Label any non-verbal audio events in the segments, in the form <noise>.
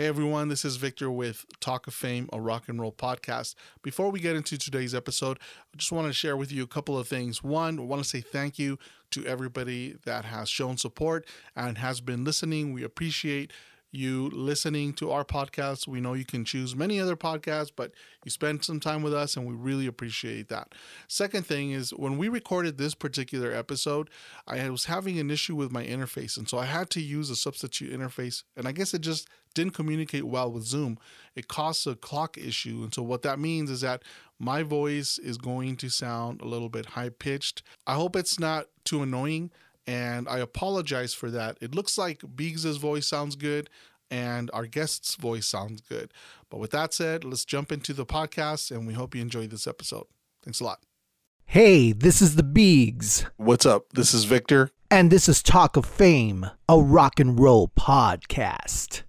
Hey everyone, this is Victor with Talk of Fame, a rock and roll podcast. Before we get into today's episode, I just want to share with you a couple of things. One, I want to say thank you to everybody that has shown support and has been listening. We appreciate you listening to our podcast. We know you can choose many other podcasts, but you spend some time with us and we really appreciate that. Second thing is when we recorded this particular episode, I was having an issue with my interface. And so I had to use a substitute interface. And I guess it just didn't communicate well with Zoom. It caused a clock issue. And so what that means is that my voice is going to sound a little bit high pitched. I hope it's not too annoying and I apologize for that. It looks like Biggs's voice sounds good and our guest's voice sounds good. But with that said, let's jump into the podcast and we hope you enjoy this episode. Thanks a lot. Hey, this is the Biggs. What's up? This is Victor. And this is Talk of Fame, a rock and roll podcast.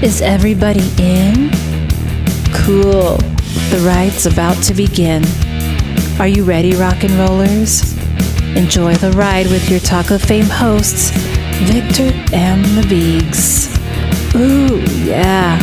Is everybody in? Cool. The ride's about to begin. Are you ready, rock and rollers? Enjoy the ride with your Talk of Fame hosts, Victor and the Biggs. Ooh, yeah.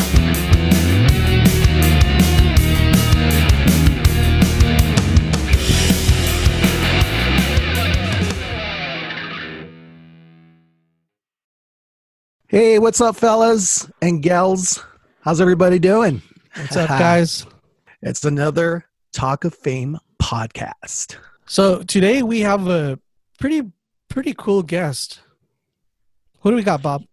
Hey, what's up, fellas and gals? How's everybody doing? What's up, guys? <laughs> It's another Talk of Fame podcast. So today we have a pretty pretty cool guest. Who do we got, Bob?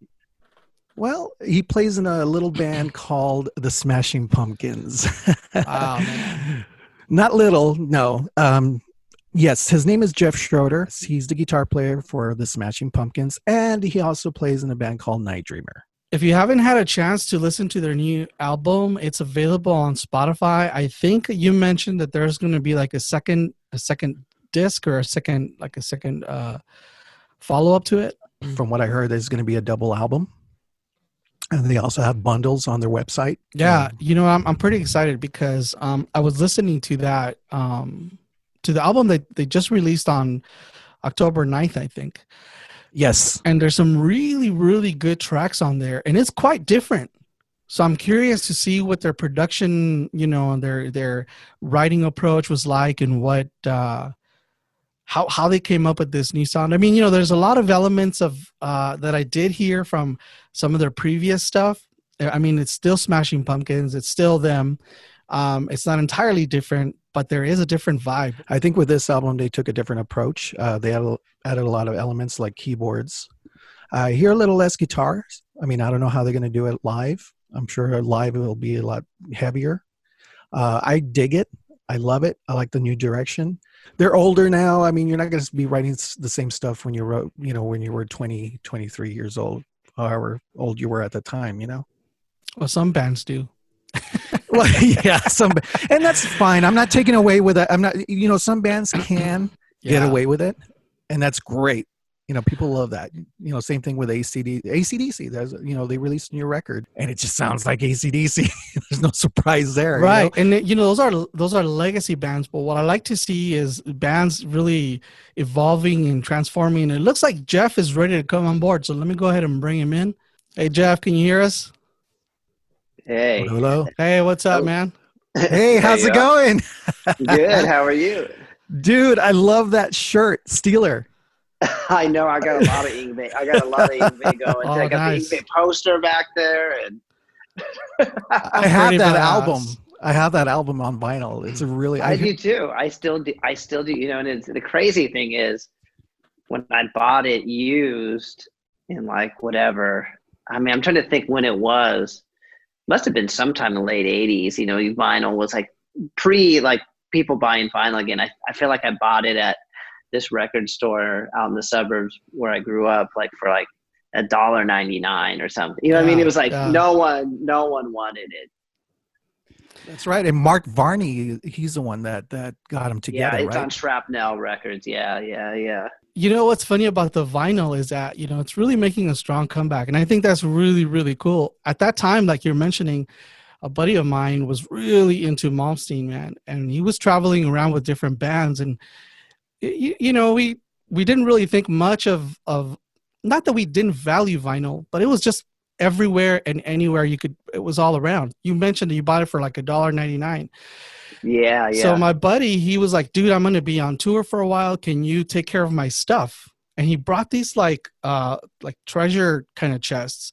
Well, he plays in a little band <clears throat> called the Smashing Pumpkins. Wow, man. <laughs> Not little, no. Um, yes, his name is Jeff Schroeder. He's the guitar player for the Smashing Pumpkins, and he also plays in a band called Night Dreamer. If you haven't had a chance to listen to their new album, it's available on Spotify. I think you mentioned that there's going to be like a second a second disc or a second like a second uh follow up to it. From what I heard, there's going to be a double album. And they also have bundles on their website. Yeah, Um, you know, I'm I'm pretty excited because um I was listening to that um to the album that they just released on October 9th, I think. yes. and there's some really really good tracks on there and it's quite different. So i'm curious to see what their production you know and their their writing approach was like and what uh how how they came up with this new sound. I mean you know there's a lot of elements of uh that i did hear from some of their previous stuff. I mean it's still smashing pumpkins. It's still them. Um it's not entirely different but there is a different vibe I think with this album, they took a different approach. Uh, they added, added a lot of elements like keyboards. I hear a little less guitars. I mean, I don't know how they're going to do it live. I'm sure live it will be a lot heavier. Uh, I dig it. I love it. I like the new direction. They're older now. I mean, you're not going to be writing the same stuff when you wrote, you know, when you were 20, 23 years old, however old you were at the time, you know? well some bands do <laughs> <laughs> well, yeah, some, and that's fine. I'm not taking away with it. I'm not, you know, some bands can <clears throat> get away with it, and that's great. You know, people love that. You know, same thing with ACD, ACDC. There's, you know, they released a new record, and it just sounds like ACDC. <laughs> There's no surprise there, you know? right and you know those are those are legacy bands but what i like to see is bands really evolving and transforming it looks like jeff is ready to come on board so let me go ahead and bring him in hey jeff can you hear us Hey. Hello. hey what's up Oh. man <laughs> Hey, how's it going, <laughs> Good. How are you? dude? I love that shirt, Steeler. <laughs> I know I got a lot of Yngwie. I got a lot of Yngwie going. Oh, I got nice. the Yngwie poster back there, and I have that badass. album. I have that album on vinyl. It's a really. I do too. I still do. I still do. You know, and it's, the crazy thing is, when I bought it used in like whatever. I mean, I'm trying to think when it was. Must have been sometime in the late '80s. You know, vinyl was like pre like people buying vinyl again. I I feel like I bought it at this record store out in the suburbs where I grew up, like for like a dollar ninety nine or something. You know what I mean? It was like yeah. no one, no one wanted it. That's right. And Mark Varney, he's the one that that got them together, yeah, it's right? on Shrapnel Records. Yeah, yeah, yeah. You know what's funny about the vinyl is that you know it's really making a strong comeback, and I think that's really really cool. At that time, like you're mentioning, a buddy of mine was really into Malmsteen, man, and he was traveling around with different bands, and you, you know we we didn't really think much of of not that we didn't value vinyl, but it was just everywhere and anywhere you could. It was all around. You mentioned that you bought it for like a dollar ninety nine. Yeah, yeah. So my buddy, he was like, "Dude, I'm gonna be on tour for a while. Can you take care of my stuff?" And he brought these like uh like treasure kind of chests.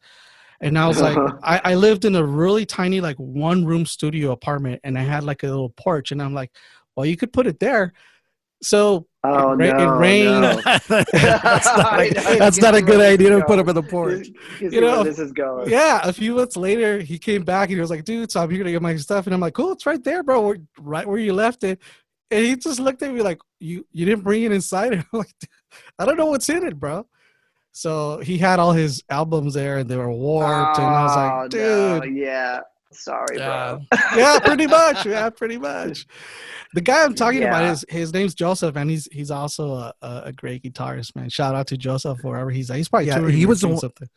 And I was like, <laughs> I, I lived in a really tiny like one room studio apartment, and I had like a little porch, and I'm like, well, you could put it there. So oh it, no, it rained. no. <laughs> that's not, <laughs> a, that's not a good idea to put up on the porch. You, you know, this is going. yeah, a few months later, he came back and he was like, "Dude, so I'm here to get my stuff," and I'm like, "Cool, it's right there, bro, where, right where you left it." And he just looked at me like, "You you didn't bring it inside?" And <laughs> I'm like, "I don't know what's in it, bro." So he had all his albums there, and they were warped, and I was Oh, like, no, "Dude, yeah. Sorry, yeah, bro. <laughs> yeah, pretty much, yeah, pretty much." The guy I'm talking about is his name's Joseph, and he's he's also a, a, a great guitarist, man. Shout out to Joseph wherever he's at. He's probably Yeah, he was the doing one- something.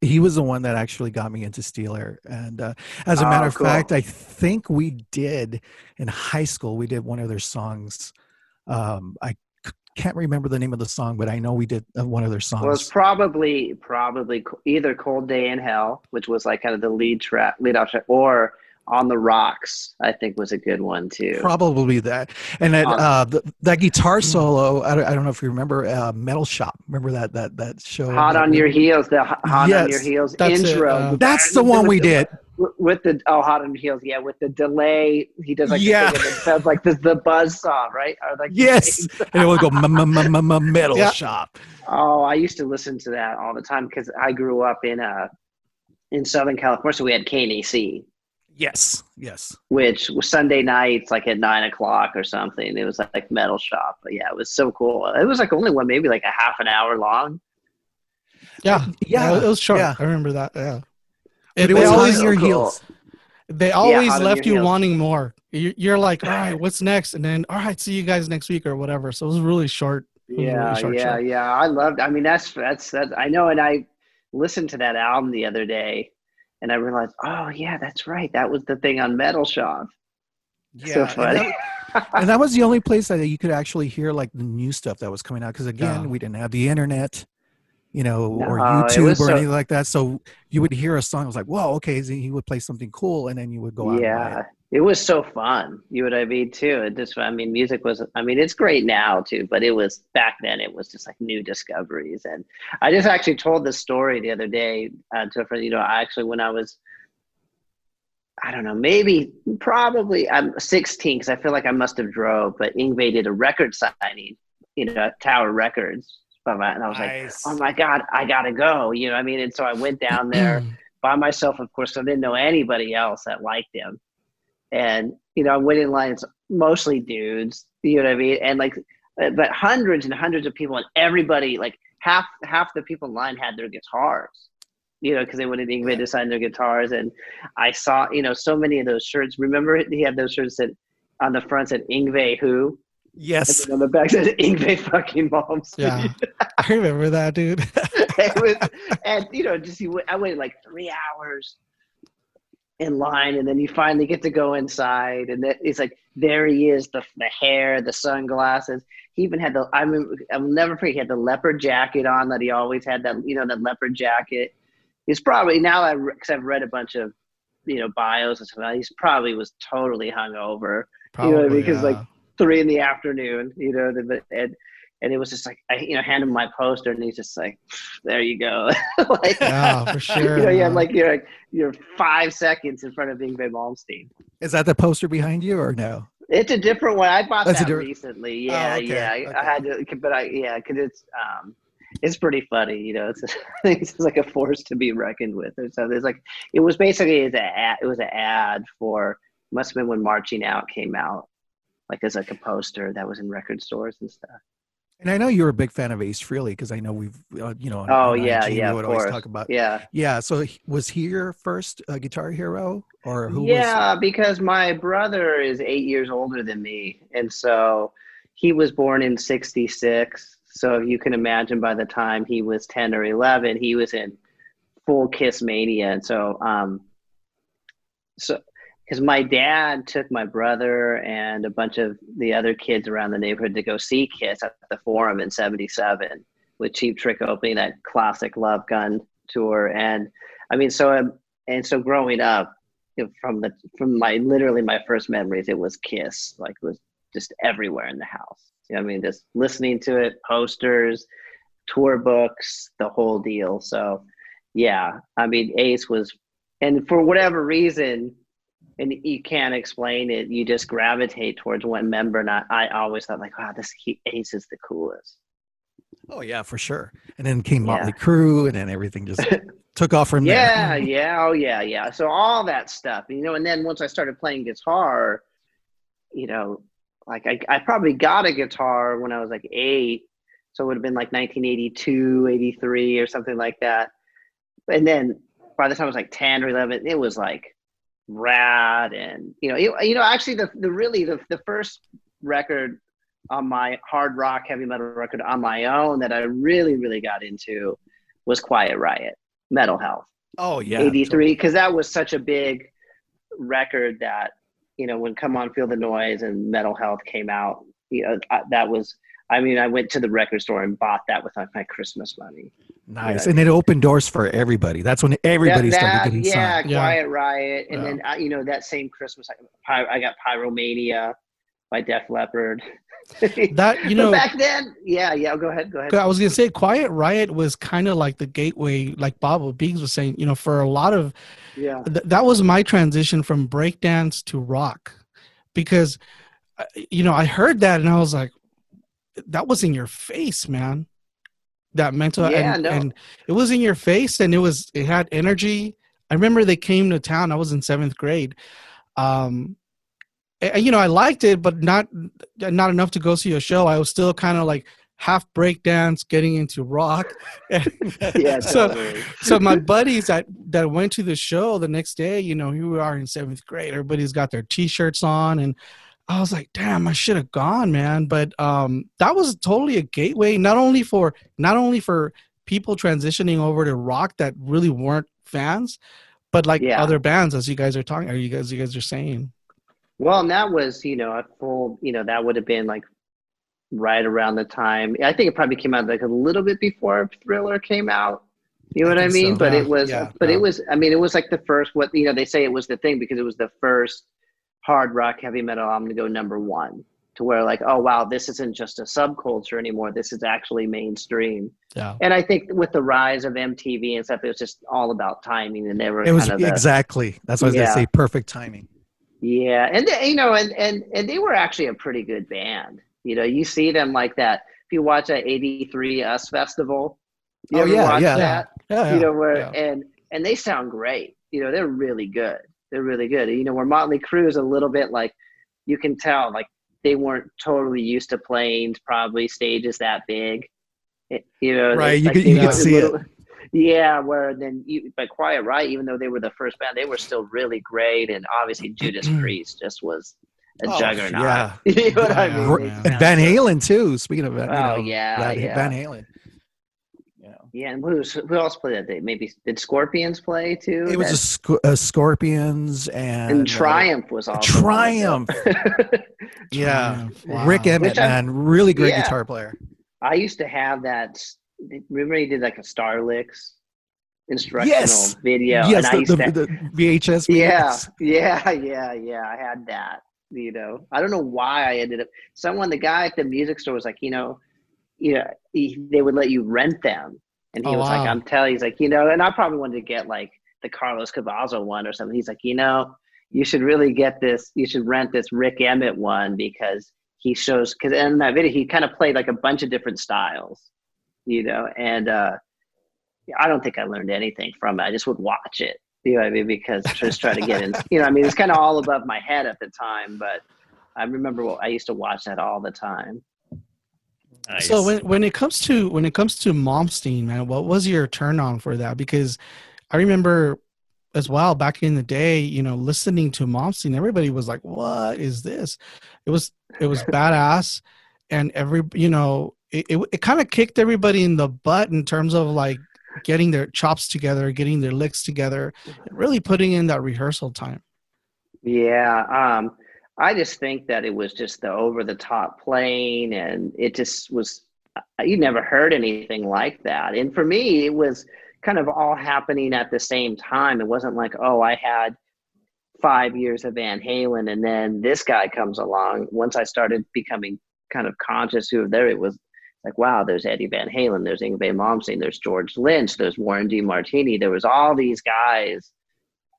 He was the one that actually got me into Steeler. And uh, as a Oh, matter of cool. fact, I think we did in high school, we did one of their songs. Um, I c- can't remember the name of the song, but I know we did uh, one of their songs. Well, it's probably probably either "Cold Day in Hell," which was like kind of the lead track, lead off track, or "On the Rocks." I think was a good one too. Probably that, and that Um, uh, the, that guitar solo. I don't, I don't know if you remember uh, Metal Shop. Remember that that that show? Hot on your heels, the Hot on your heels that's it, intro. uh, That's the one we did. With- the oh hot on your heels, yeah, with the delay, he does like Yeah. it sounds like the the buzz saw, right? Or like Yes, <laughs> and it would go "M- m- m- m- m- Metal Yeah. Shop. Oh, I used to listen to that all the time because I grew up in a in Southern California, so we had KNAC, Yes, yes. which was Sunday nights, like at nine o'clock or something. It was like metal shop, but yeah, it was so cool. It was like only one, maybe like a half an hour long. Yeah, Yeah, it was short. yeah. I remember that. Yeah, But it they was always your so cool. heels. they always Hot on left you Heels. wanting more. You- You're like, all right, what's next? And then, all right, see you guys next week or whatever. So it was really short. Was a really Yeah, short yeah, show. yeah. I loved. I mean, that's that's that. I know, and I listened to that album the other day, and I realized, oh yeah, that's right. That was the thing on Metal Shop. so and funny. that- and that was the only place that you could actually hear like the new stuff that was coming out because again Yeah. we didn't have the internet you know or No, it youtube or so- anything like that so you would hear a song it was like whoa okay so he would play something cool and then you would go out and yeah, it. was so fun. You know what I mean too. It just, I mean, music was. I mean, it's great now too, but it was back then. It was just like new discoveries, and I just actually told this story the other day uh, to a friend. You know, I actually when I was. I don't know, maybe, probably, I'm 16 because I feel like I must have drove, but Yngwie did a record signing, you know, Tower Records. And I was like, oh my God, I gotta go. You know what I mean? And so I went down there <clears throat> by myself, of course. I didn't know anybody else that liked him. And, you know, I went in line, it's mostly dudes, you know what I mean? And like, uh, but hundreds and hundreds of people, and everybody, like half half the people in line had their guitars, you know, because they wanted Yngwie to sign their guitars. And I saw, you know, so many of those shirts. Remember, he had those shirts that on the front said Yngwie who, yes and on the back said Yngwie fucking moms. Yeah, I remember that, dude. <laughs> it was, and you know, just I waited like three hours in line, and then you finally get to go inside, and then it's like there he is, the the hair, the sunglasses. He even had the I remember I'll never forget. He had the leopard jacket on that he always had. That you know, that leopard jacket. He's probably now I because I've read a bunch of you know bios and stuff. He's probably was totally hungover You know because mean? 'Cause, like, three in the afternoon, you know, the, and and it was just like I, you know, hand him my poster, and he's just like, "There you go." <laughs> like, Yeah, for sure, <laughs> You know, you have like you're like you're five seconds in front of Yngwie Malmsteen. is that the poster behind you or no It's a different one. I bought That's that different- recently. Yeah, Oh, okay, yeah. I- okay. I had to, but I yeah, because it's um, it's pretty funny. You know, it's <laughs> it's like a force to be reckoned with. Or so there's like it was basically as a ad, it was an ad for must have been when Marching Out came out, like as like a poster that was in record stores and stuff. And I know you're a big fan of Ace Frehley because I know we've, uh, you know, on- Oh on yeah, IG, yeah, we would always course. talk about. yeah, Yeah. So was he your first uh, guitar hero, or who was? yeah, because my brother is eight years older than me, and so he was born in '66. So you can imagine by the time he was ten or eleven, he was in full Kiss mania, and so um, so because my dad took my brother and a bunch of the other kids around the neighborhood to go see Kiss at the Forum in '77 with Cheap Trick opening that classic Love Gun tour, and I mean, so um, and so growing up, you know, from the from my literally my first memories, it was Kiss, like it was just everywhere in the house. You know, I mean, just listening to it, posters, tour books, the whole deal. So, yeah, I mean, Ace was, and for whatever reason, and you can't explain it, you just gravitate towards one member. And I, I always thought, like, wow, this he, Ace is the coolest. Oh yeah, for sure. And then came Yeah. Motley Crue, and then everything just <laughs> took off from Yeah, there. yeah, oh yeah, yeah. So all that stuff, you know, and then once I started playing guitar, you know, like I, I probably got a guitar when I was like eight. So it would have been like 1982, 83 or something like that. And then by the time I was like 10 or 11, it was like rad. And, you know, you, you know, actually the, the really, the, the first record on my hard rock, heavy metal record on my own that I really, really got into was Quiet Riot, Metal Health. Oh yeah, 83 because that was such a big record that you know when come on feel the noise and Metal health came out you know I, that was i mean i went to the record store and bought that with like my christmas money nice. Yeah. And it opened doors for everybody. That's when everybody That- started getting yeah signed. Yeah. quiet riot and then you know that same christmas I, I got pyromania by def leppard <laughs> That you know, back then yeah yeah go ahead go ahead I was gonna say, Quiet Riot was kind of like the gateway, like Bob Biggs was saying. You know, for a lot of yeah th- that was my transition from breakdance to rock, because uh, you know I heard that and I was like, that was in your face, man. That mental Yeah, and, no. and it was in your face and it was it had energy. I remember they came to town. I was in seventh grade. Um, and, you know, I liked it, but not not enough to go see a show. I was still kind of like half breakdance, getting into rock. <laughs> yeah so so my buddies that that went to the show the next day, you know, here we are in seventh grade. Everybody's got their t-shirts on, and I was like, damn, I should have gone, man. But um, that was totally a gateway, not only for not only for people transitioning over to rock that really weren't fans, but like Yeah. other bands, as you guys are talking, or you guys, you guys are saying. Well, and that was, you know, a full, you know, that would have been like right around the time. I think it probably came out like a little bit before Thriller came out. You know what I think mean? so, but yeah, it was, yeah, but it was. I mean, it was like the first. What you know, they say it was the thing because it was the first hard rock heavy metal I'm gonna go number one. To where like, oh wow, this isn't just a subculture anymore. This is actually mainstream. Yeah. And I think with the rise of MTV and stuff, it was just all about timing, and they were It was kind of exactly. That's what I was Yeah. gonna say. Perfect timing. Yeah, and they, you know, and and and they were actually a pretty good band. You know, you see them like that. If you watch that '83 US Festival, you Oh, ever yeah, watch yeah. that? Yeah. You know, where yeah. and and they sound great. You know, they're really good. They're really good. You know, where Motley Crue is a little bit like you can tell like they weren't totally used to playing probably stages that big. It- you know, Right, you like could- they you could were a see it. <laughs> Yeah, where then you, but Quiet Riot, even though they were the first band, they were still really great, and obviously <clears throat> Judas Priest just was a Oh, juggernaut. yeah. <laughs> you know what I Yeah, mean? Gr- And not Van Halen too. Speaking of, you Oh, know, yeah, Van, yeah. Van Halen. You know. Yeah, and who, who else played that day? Maybe did Scorpions play too? It was That- a sc- uh, Scorpions and, and uh, Triumph was also Triumph. on the bill. yeah, wow. Rik Emmett, Which man, really great Yeah. guitar player. I used to have that. Remember, he did like a Star Licks instructional Yes. video, yes, and I the, used the, to. the VHS. yeah, videos. yeah, yeah, yeah. I had that. You know, I don't know why I ended up. Someone, the guy at the music store was like, you know, you know, he, they would let you rent them, and he Oh, was like. I'm telling, he's like, you know, and I probably wanted to get like the Carlos Cavazo one or something. He's like, you know, you should really get this. You should rent this Rik Emmett one because he shows because in that video he kind of played like a bunch of different styles, you know, and uh, I don't think I learned anything from it. I just would watch it. You know what I mean? Because just try to get in. <laughs> You know, I mean, it's kind of all above my head at the time, but I remember what I used to watch that all the time. Nice. So when when it comes to when it comes to Malmsteen, man, what was your turn on for that? Because I remember as well back in the day, you know, listening to Malmsteen, everybody was like, "What is this?" It was it was badass, and every you know, it it, it kind of kicked everybody in the butt in terms of like getting their chops together, getting their licks together, and really putting in that rehearsal time. Yeah, um, I just think that it was just the over the top playing, and it just was. You never heard anything like that, and for me, it was kind of all happening at the same time. It wasn't like, oh, I had five years of Van Halen, and then this guy comes along. Once I started becoming kind of conscious who there, it was like, wow, there's Eddie Van Halen, there's Yngwie Malmsteen, there's George Lynch, there's Warren DeMartini. There was all these guys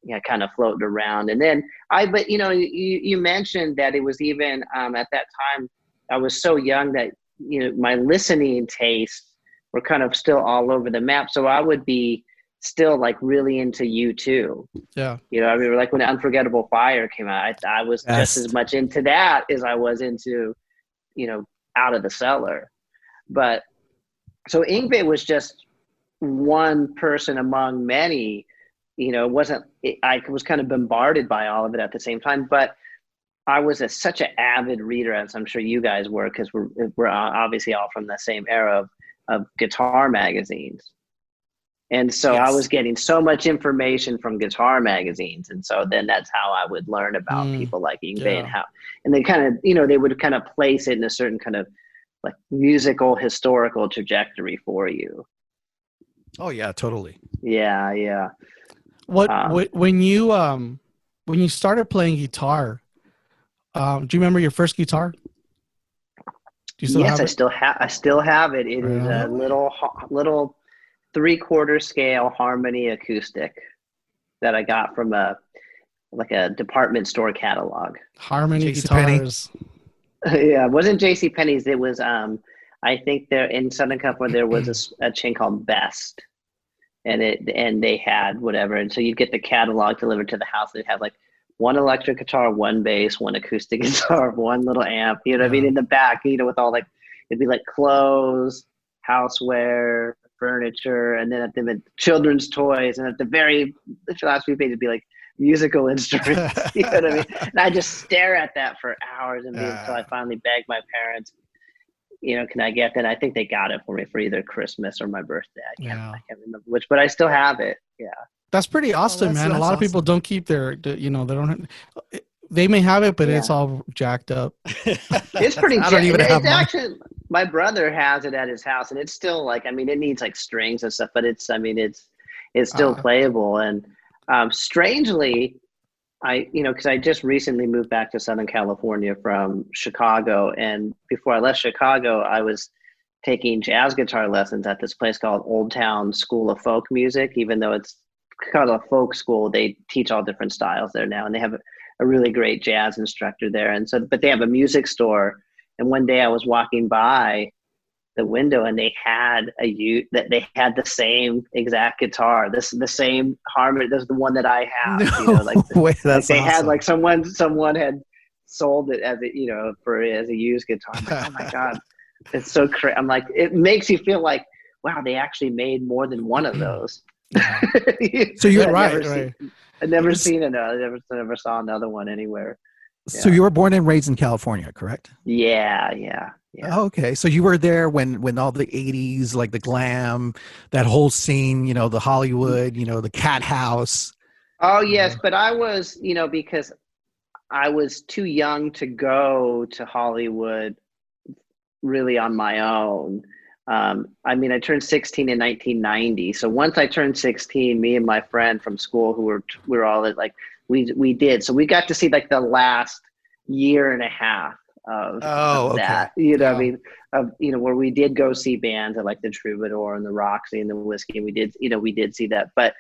you know, kind of floating around. And then I, but you know, you, you mentioned that it was even um, at that time, I was so young that, you know, my listening tastes were kind of still all over the map. So I would be still like really into U2. Yeah. You know, I mean, like when Unforgettable Fire came out, I, I was Best. just as much into that as I was into, you know, Out of the Cellar. But so Yngwie was just one person among many. You know, it wasn't it, I was kind of bombarded by all of it at the same time, but I was a, such an avid reader, as I'm sure you guys were, because we're we're obviously all from the same era of of guitar magazines. And so I was getting so much information from guitar magazines. And so then that's how I would learn about Mm, people like Yngwie yeah. and how, and they kind of, you know, they would kind of place it in a certain kind of like musical historical trajectory for you. Oh yeah, totally. Yeah. Yeah. What, Um, when you um when you started playing guitar, um, do you remember your first guitar? Do you still yes, have I it? still have, I still have it. It is Really? a little, little three quarter scale harmony acoustic that I got from a, like a department store catalog. Harmony JCPenney. guitars. <laughs> yeah, it wasn't J.C. Penney's. It was um, I think there in Southern California there was a chain called Best, and it and they had whatever, and so you'd get the catalog delivered to the house. They'd have like one electric guitar, one bass, one acoustic <laughs> guitar, one little amp. You know what I mean? In the back, you know, with all like it'd be like clothes, houseware, furniture, and then at the children's toys, and at the very the last few pages it'd be like musical <laughs> instruments. you know what I mean? <laughs> And I just stare at that for hours and until I finally begged my parents, you know, can I get that? I think they got it for me for either Christmas or my birthday. I can't, Yeah. I can't remember which, but I still have it. Yeah. That's pretty awesome, Oh, that's- man. A that's lot of people don't keep their, you know, they don't. They may have it, but it's all jacked up. <laughs> It's pretty. I don't even it's have mine. actually my brother has it at his house, and it's still like I mean, it needs like strings and stuff, but it's I mean, it's it's still Ah. playable. And um, strangely, I you know because I just recently moved back to Southern California from Chicago, and before I left Chicago, I was taking jazz guitar lessons at this place called Old Town School of Folk Music. Even though it's called a folk school, they teach all different styles there now, and they have a, a really great jazz instructor there. And so, but they have a music store. And one day I was walking by the window, and they had a a u that they had the same exact guitar. This the same harmony. This is the one that I have. you know, like <laughs> way, like that's they had like someone someone had sold it as a you know for as a used guitar. Like, oh my <laughs> god, it's so crazy. I'm like, it makes you feel like wow, they actually made more than one of those. <laughs> So you're right, never right. Seen, I'd never It's- seen another. Never, never saw another one anywhere. so you were born and raised in California, correct? Yeah, yeah, yeah. Okay. So you were there when when all the 80s like the glam, that whole scene, you know, the Hollywood, you know, the cat house. Oh yes, but I was, you know, because I was too young to go to Hollywood really on my own. Um, I mean, I turned 16 in 1990. So once I turned 16, me and my friend from school, who were we were all at, like we we did. So we got to see like the last year and a half of, Oh, of okay. that. You know, what I oh. mean, of you know where we did go see bands like the Troubadour and the Roxy and the Whiskey. And we did, you know, we did see that, but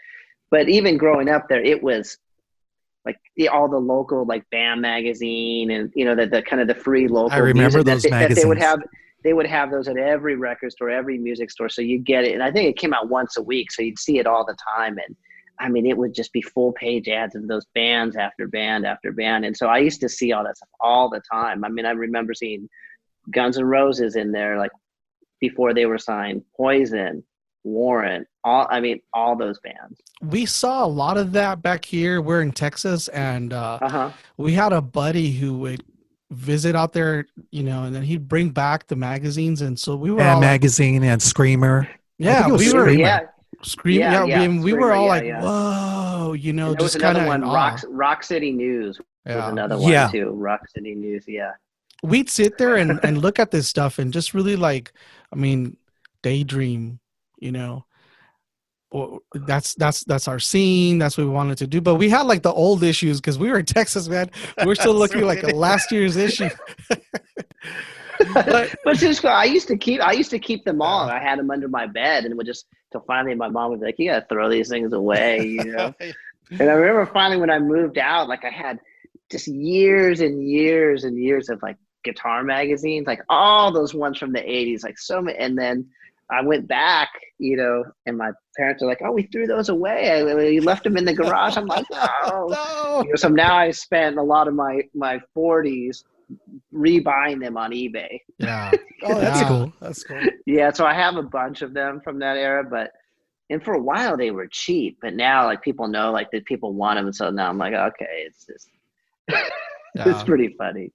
but even growing up there, it was like the, all the local like BAM magazine and you know the, the kind of the free local. I remember music that those they, that they would have. They would have those at every record store, every music store. So you get it, and I think it came out once a week, so you'd see it all the time. And I mean, it would just be full page ads of those bands after band after band. And so I used to see all that stuff all the time. I mean, I remember seeing Guns N' Roses in there like before they were signed. Poison, Warrant, all I mean, all those bands. We saw a lot of that back here. We're in Texas, and uh, Uh huh. we had a buddy who would visit out there, you know, and then he'd bring back the magazines, and so we were all And like, magazine and Screamer. yeah, think it was we were Screamer. Yeah, screaming, Yeah, yeah, yeah, we, we were all yeah, like, whoa, you know, And there was just kind another of one. Rock Rock City News was another one Yeah. too. Rock City News. Yeah. We'd sit there and, <laughs> and look at this stuff and just really like, I mean, daydream, you know. Or that's that's that's our scene. That's what we wanted to do. But we had like the old issues because we were in Texas, man. We're still <laughs> looking like a last year's issue. <laughs> but <laughs> but it's just cool. I used to keep I used to keep them all. I had them under my bed and would just till finally my mom would be like, "You gotta throw these things away," you <laughs> know. and I remember finally when I moved out, like I had just years and years and years of like guitar magazines, like all those ones from the '80s, like so many. And then I went back, you know, and my parents are like, "Oh, we threw those away. We left them in the garage." I'm like, <laughs> "Oh." no. You know, so now I spent a lot of my my 40s rebuying them on eBay. Yeah. <laughs> Oh, that's Yeah. cool. That's cool. Yeah, so I have a bunch of them from that era, but and for a while they were cheap, but now like people know like that people want them, so now I'm like, okay, it's just <laughs> it's pretty funny.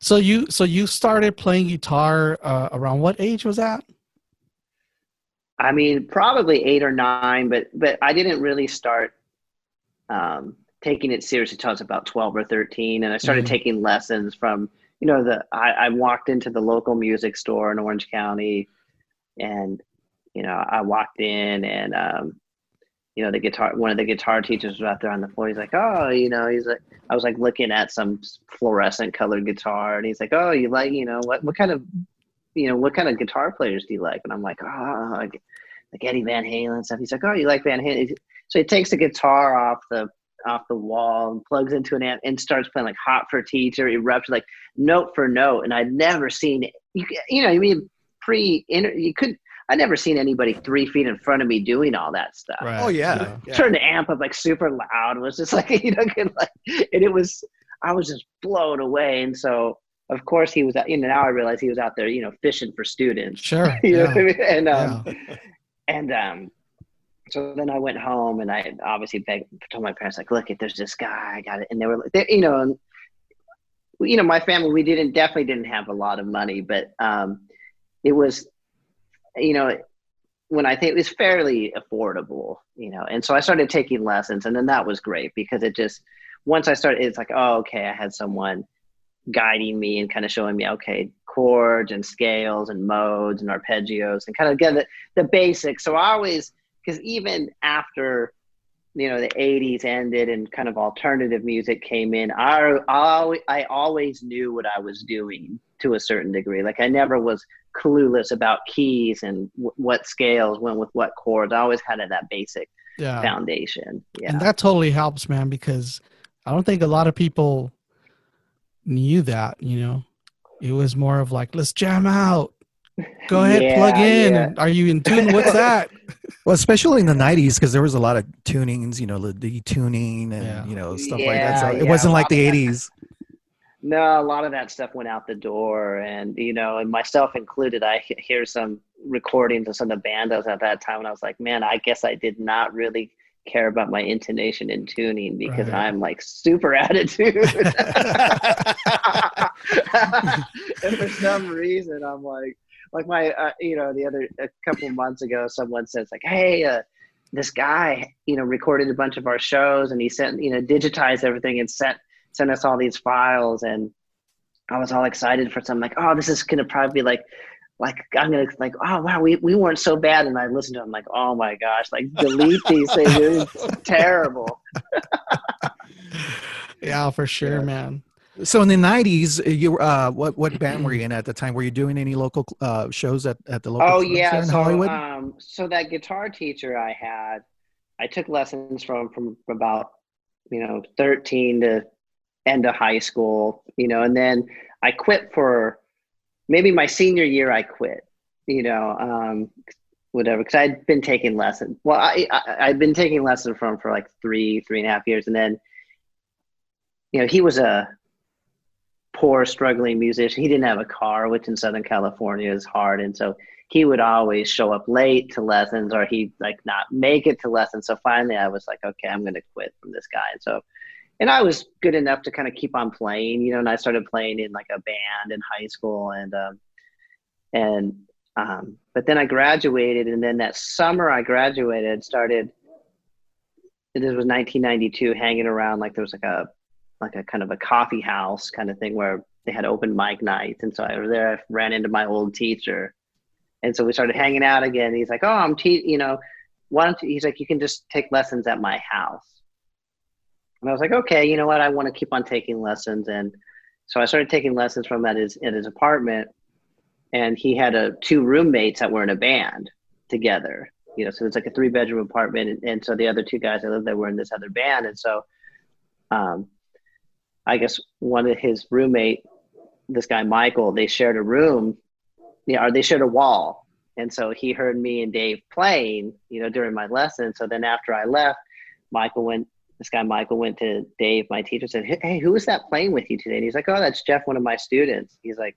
So you so you started playing guitar uh, around what age was that? I mean, probably eight or nine, but but I didn't really start um, taking it seriously until I was about twelve or thirteen, and I started Mhm. taking lessons from you know the I, I walked into the local music store in Orange County, and you know I walked in and um, you know the guitar one of the guitar teachers was out there on the floor. He's like, oh, you know, he's like I was like looking at some fluorescent colored guitar, and he's like, oh, you like you know what what kind of you know what kind of guitar players do you like? And I'm like, oh, like like Eddie Van Halen and stuff. He's like, oh, you like Van Halen? So he takes the guitar off the off the wall and plugs into an amp and starts playing like "Hot for Teacher." erupts like note for note, and I'd never seen it. You, you know, you mean pre inter you could. I never seen anybody three feet in front of me doing all that stuff. Oh yeah. yeah. Turned the amp up like super loud. Was just <laughs> like you know, like, and it was. I was just blown away, and so of course he was. You know, now I realize he was out there, you know, fishing for students. Sure. <laughs> You know yeah. what I mean? And um, Yeah. and um, so then I went home and I obviously begged, told my parents like, look, if there's this guy, I got it. And they were like, they, you know, you know, my family, we didn't definitely didn't have a lot of money, but um, it was, you know, when I think it was fairly affordable, you know, and so I started taking lessons, and then that was great because it just once I started, it's like, oh, okay, I had someone guiding me and kind of showing me, okay, chords and scales and modes and arpeggios and kind of get the, the basics. So I always, because even after, you know, the 80s ended and kind of alternative music came in, I, I, always, I always knew what I was doing to a certain degree. Like I never was clueless about keys and w- what scales went with what chords. I always had that basic Yeah. foundation. Yeah. And that totally helps, man, because I don't think a lot of people knew that, you know. It was more of like, let's jam out. Go ahead, Yeah, plug in. yeah. Are you in tune? What's <laughs> that? Well, especially in the '90s, because there was a lot of tunings, you know, the detuning and Yeah. you know stuff like that. So it yeah, wasn't like the of that. '80s. No, a lot of that stuff went out the door, and you know, and myself included. I hear some recordings of some of the band I was at that time, and I was like, man, I guess I did not really care about my intonation and tuning because Right. I'm like super attitude. <laughs> <laughs> and for some reason, I'm like, like my, uh, you know, the other a couple months ago, someone says like, hey. Uh, this guy, you know, recorded a bunch of our shows and he sent, you know, digitized everything and sent sent us all these files and I was all excited for something like, oh, this is gonna probably be like like I'm gonna like, oh wow, we, we weren't so bad and I listened to him like, oh my gosh, like delete these things. <laughs> Terrible. <laughs> yeah, for sure, Yeah. man. So in the '90s, you uh, what what band were you in at the time? Were you doing any local uh, shows at, at the local? Oh yeah, in so Hollywood. um so that guitar teacher I had, I took lessons from from about, you know, 13 to end of high school, you know, and then I quit for maybe my senior year I quit, you know, um whatever, because I'd been taking lessons. Well, I, I I'd been taking lessons from for like three, three and a half years, and then, you know, he was a poor struggling musician. He didn't have a car, which in Southern California is hard, and so he would always show up late to lessons, or he'd like not make it to lessons. So finally, I was like, okay, I'm going to quit from this guy. And so, and I was good enough to kind of keep on playing, you know. And I started playing in like a band in high school, and um, and um, but then I graduated, and then that summer I graduated, started. This was 1992, hanging around like there was like a like a kind of a coffee house kind of thing where they had open mic nights. And so I was there, I ran into my old teacher. And so we started hanging out again. He's like, Oh, I'm te- you know, why don't you, he's like, you can just take lessons at my house. And I was like, okay, you know what? I want to keep on taking lessons. And so I started taking lessons from at his, at his apartment. And he had a, two roommates that were in a band together, you know, so it's like a three bedroom apartment. And, and so the other two guys that lived there were in this other band. And so, um, I guess one of his roommate, this guy Michael, they shared a room, you know, or they shared a wall. And so he heard me and Dave playing, you know, during my lesson. So then after I left, Michael went, this guy Michael went to Dave, my teacher, said, Hey, who is that playing with you today? And he's like, Oh, that's Jeff, one of my students. He's like,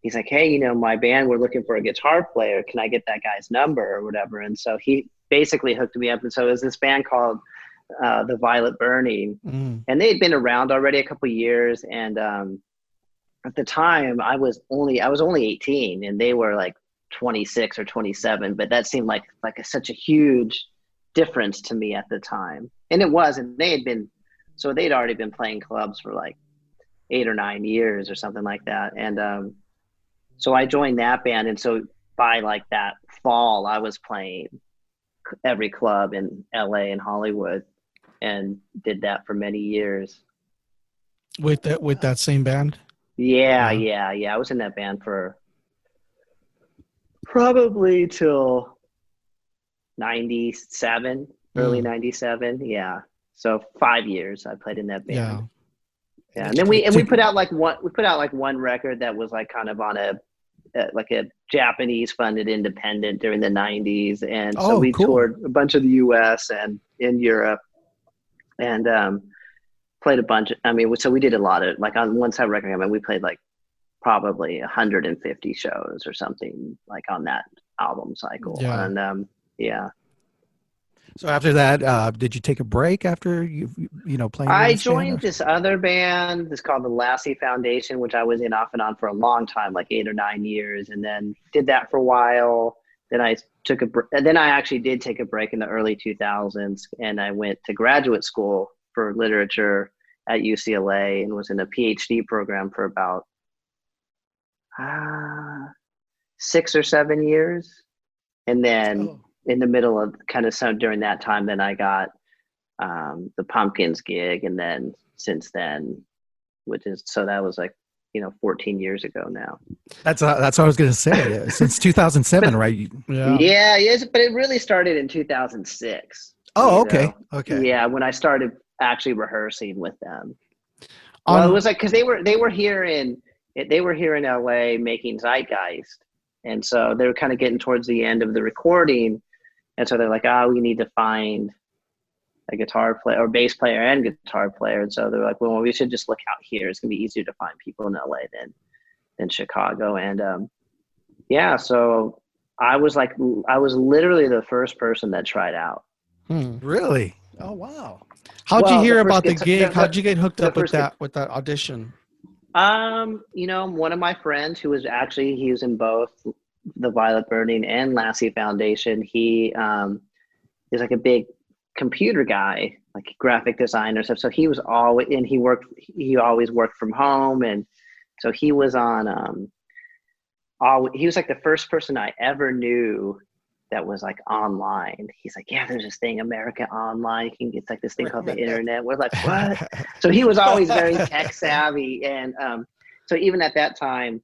he's like, Hey, you know, my band, we're looking for a guitar player. Can I get that guy's number or whatever? And so he basically hooked me up. And so it was this band called uh, the Violet Burning, mm. and they had been around already a couple years. And um, at the time, I was only I was only 18, and they were like 26 or 27. But that seemed like like a, such a huge difference to me at the time, and it was. And they had been so they'd already been playing clubs for like eight or nine years or something like that. And um, so I joined that band, and so by like that fall, I was playing every club in LA and Hollywood and did that for many years. With that with that same band? Yeah, yeah, yeah. I was in that band for probably till 97, early mm. 97. Yeah. So 5 years I played in that band. Yeah. Yeah, and then we and we put out like one we put out like one record that was like kind of on a uh, like a Japanese funded independent during the 90s and so oh, we cool. toured a bunch of the US and in Europe and um, played a bunch. Of, I mean, so we did a lot of like on one side record. I mean, we played like probably 150 shows or something like on that album cycle. Yeah. And um, yeah. So after that, uh, did you take a break after you you know playing? I joined this other band. It's called the Lassie Foundation, which I was in off and on for a long time, like eight or nine years, and then did that for a while. Then I took a break, and then I actually did take a break in the early 2000s, and I went to graduate school for literature at UCLA and was in a PhD program for about uh, six or seven years, and then oh. in the middle of kind of some during that time, then I got um, the Pumpkins gig, and then since then, which is so that was like you know 14 years ago now. That's uh, that's what i was going to say. <laughs> Since 2007 but, right? Yeah. Yeah yes but it really started in 2006 oh okay know? okay. Yeah when i started actually rehearsing with them. Um, well it was like because they were they were here in they were here in la making zeitgeist. And so they were kind of getting towards the end of the recording. And so they're like oh we need to find a guitar player or bass player and guitar player. And so they're like, well, we should just look out here. It's gonna be easier to find people in LA than than Chicago. And um, yeah, so I was like, I was literally the first person that tried out. Hmm. Really? Oh wow! How'd well, you hear the about the gig? The, How'd you get hooked up with that with that audition? Um, you know, one of my friends who was actually he was in both the Violet Burning and Lassie Foundation. He um, is like a big computer guy, like graphic designer stuff. So he was always and he worked. He always worked from home, and so he was on. Um, all he was like the first person I ever knew that was like online. He's like, yeah, there's this thing, America Online. It's like this thing called the <laughs> internet. We're like, what? so he was always very <laughs> tech savvy, and um, so even at that time,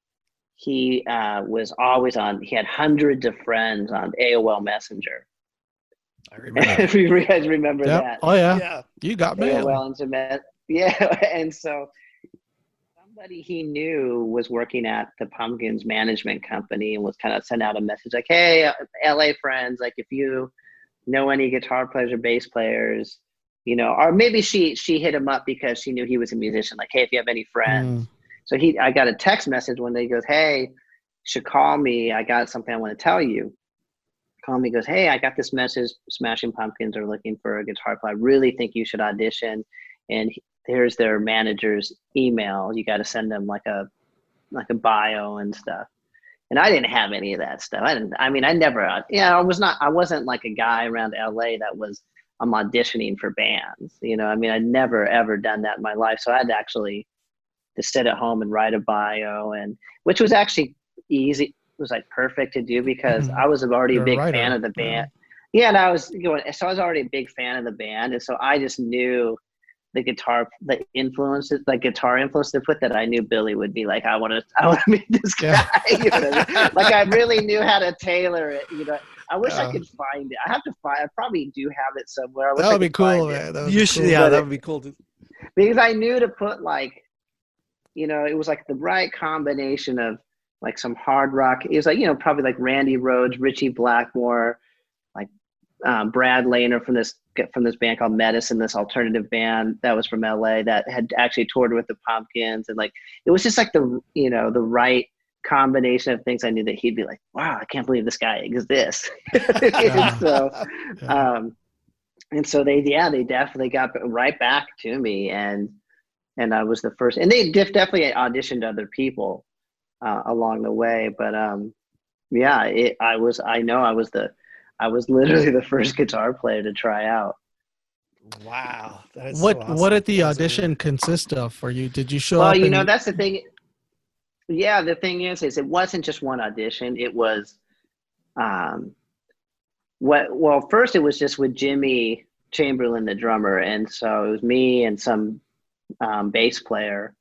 he uh, was always on. He had hundreds of friends on AOL Messenger, I <laughs> remember. if you guys remember yep. that. Oh yeah. yeah. You got me. Well, and <laughs> yeah, and so somebody he knew was working at the Pumpkins management company and was kind of sent out a message like, "Hey, LA friends, like if you know any guitar players or bass players, you know, or maybe she she hit him up because she knew he was a musician. Like, hey, if you have any friends." Mm. So he, I got a text message one day. He goes, "Hey, should call me. I got something I want to tell you." Call me. Goes, "Hey, I got this message. Smashing Pumpkins are looking for a guitar player. I really think you should audition." And here's their manager's email. You got to send them like a like a bio and stuff. And I didn't have any of that stuff. I didn't. I mean, I never. Uh, yeah, I was not. I wasn't like a guy around LA that was. I'm auditioning for bands. You know, I mean, I'd never ever done that in my life. So I had to actually to sit at home and write a bio, and which was actually easy. It was like perfect to do because Mhm. I was already You're a a big writer. fan of the Yeah. band. Yeah, and I was going. So I was already a big fan of the band, and so I just knew the guitar, the influences, like guitar influence to put that I knew Billy would be like, I want to, I want to <laughs> meet this guy. Yeah. you know I mean? Like I really knew how to tailor it. You know, I wish Yeah. I could find it. I have to find. I probably do have it somewhere. That would be cool, man. That would You should, cool. yeah, But that would be cool. To, because I knew to put like, you know, it was like the right combination of like some hard rock. It was like you know probably like Randy Rhoads, Ritchie Blackmore, like um, Brad Laner from this from this band called Medicine, this alternative band that was from LA that had actually toured with the Pumpkins, and like it was just like the you know the right combination of things. I knew that he'd be like, wow, I can't believe this guy exists. <laughs> Yeah. so um, and so they yeah they definitely got right back to me and and I was the first and they def- definitely auditioned other people uh, along the way but um yeah it, I was I know I was the I was literally <laughs> the first guitar player to try out wow. That is what so awesome. what did the That's audition consist of for you? Did you show well up? you and- know that's the thing yeah the thing is is it wasn't just one audition it was um what well first it was just with jimmy chamberlin the drummer and so it was me and some um, bass player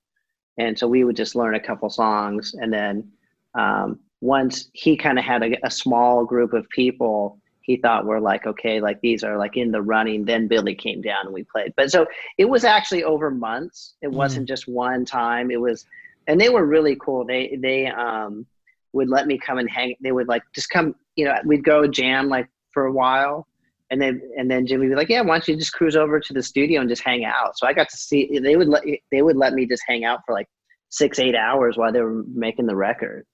and so we would just learn a couple songs. And then um, once he kind of had a, a small group of people he thought were like okay like these are like in the running. Then billy came down and we played. But so it was actually over months. It Mm. wasn't just one time. It was and they were really cool. They they um would let me come and hang. They would like just come you know we'd go jam like for a while and then and then jimmy would be like yeah why don't you just cruise over to the studio and just hang out so i got to see they would let they would let me just hang out for like six eight hours while they were making the record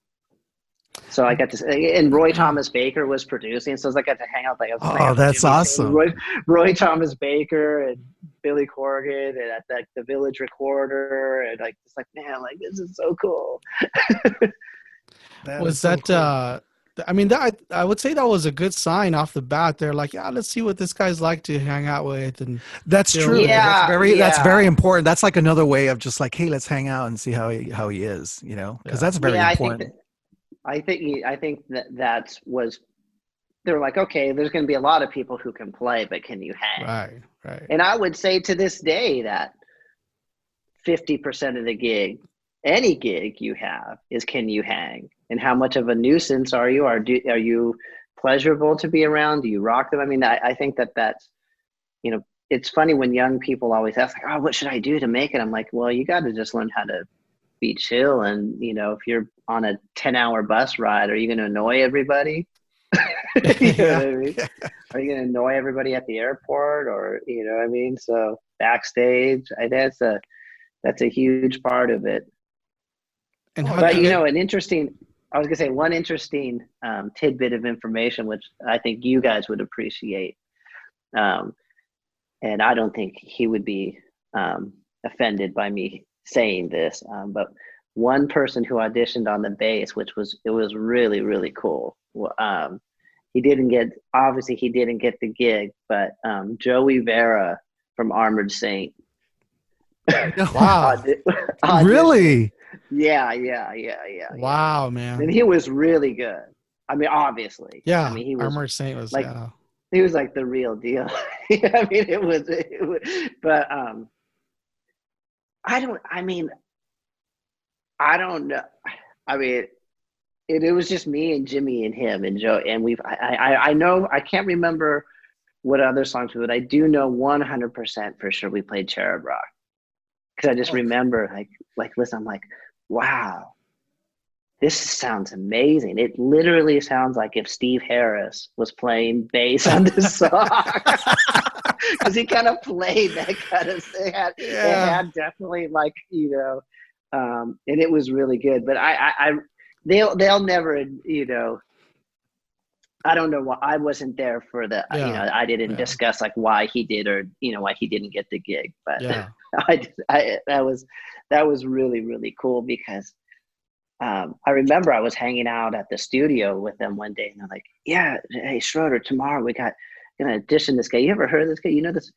so I got to, and Roy Thomas Baker was producing, so I got to hang out like. Was Oh, out that's Jimmy, awesome. Roy, Roy Thomas Baker and Billy Corgan, and at the, the Village Recorder, and like it's like man, like this is so cool. <laughs> That was so that cool. uh th- I mean that I would say that was a good sign off the bat. They're like, yeah, let's see what this guy's like to hang out with, and That's true. Yeah, that's very that's very important. That's like another way of just like, hey, let's hang out and see how he how he is, you know, because Yeah. that's very yeah, important. I think that, I think I think that that was. They're like, okay, there's going to be a lot of people who can play, but can you hang? right, right. And I would say to this day that 50% of the gig, any gig you have, is can you hang? And how much of a nuisance are you? Are, do, are you pleasurable to be around? Do you rock them? I mean, I, I think that that's, you know, it's funny when young people always ask, like, oh, what should I do to make it? I'm like, well, you got to just learn how to be chill. And, you know, if you're on a 10 hour bus ride, are you going to annoy everybody? <laughs> you know what I mean? <laughs> Are you going to annoy everybody at the airport, or you know what I mean? So backstage, I, that's a that's a huge part of it. And how But you know, an interesting. I was gonna say one interesting um, tidbit of information, which I think you guys would appreciate, um, and I don't think he would be um, offended by me saying this. Um, but one person who auditioned on the bass, which was it was really really cool. Um, he didn't get obviously he didn't get the gig, but um, Joey Vera from Armored Saint. <laughs> <laughs> wow, really? Yeah, yeah, yeah, yeah. yeah. wow, man. And he was really good. I mean, obviously. yeah, I mean, he was Armored Saint was like- yeah. he was like the real deal. <laughs> I mean, it was, it was, but um, I don't. I mean, I don't know. I mean, it, it was just me and Jimmy and him and Joe, and we've. I, I I know I can't remember what other songs, we but I do know one hundred percent for sure we played Cherub Rock because I just remember like like listen, I'm like, wow. This sounds amazing. It literally sounds like if Steve Harris was playing bass on this <laughs> song. <laughs> Because he kind of played that kind of it had, it Yeah. had definitely like, you know, um, and it was really good. But I, I, I, they'll they'll never, you know. I don't know why I wasn't there for the, Yeah. you know, I didn't Yeah. discuss like why he did or you know why he didn't get the gig, but Yeah. <laughs> I, I that was that was really really cool because um, I remember I was hanging out at the studio with them one day and they're like, "Yeah, hey Schroeder, tomorrow we got gonna audition this guy. You ever heard of this guy? You know this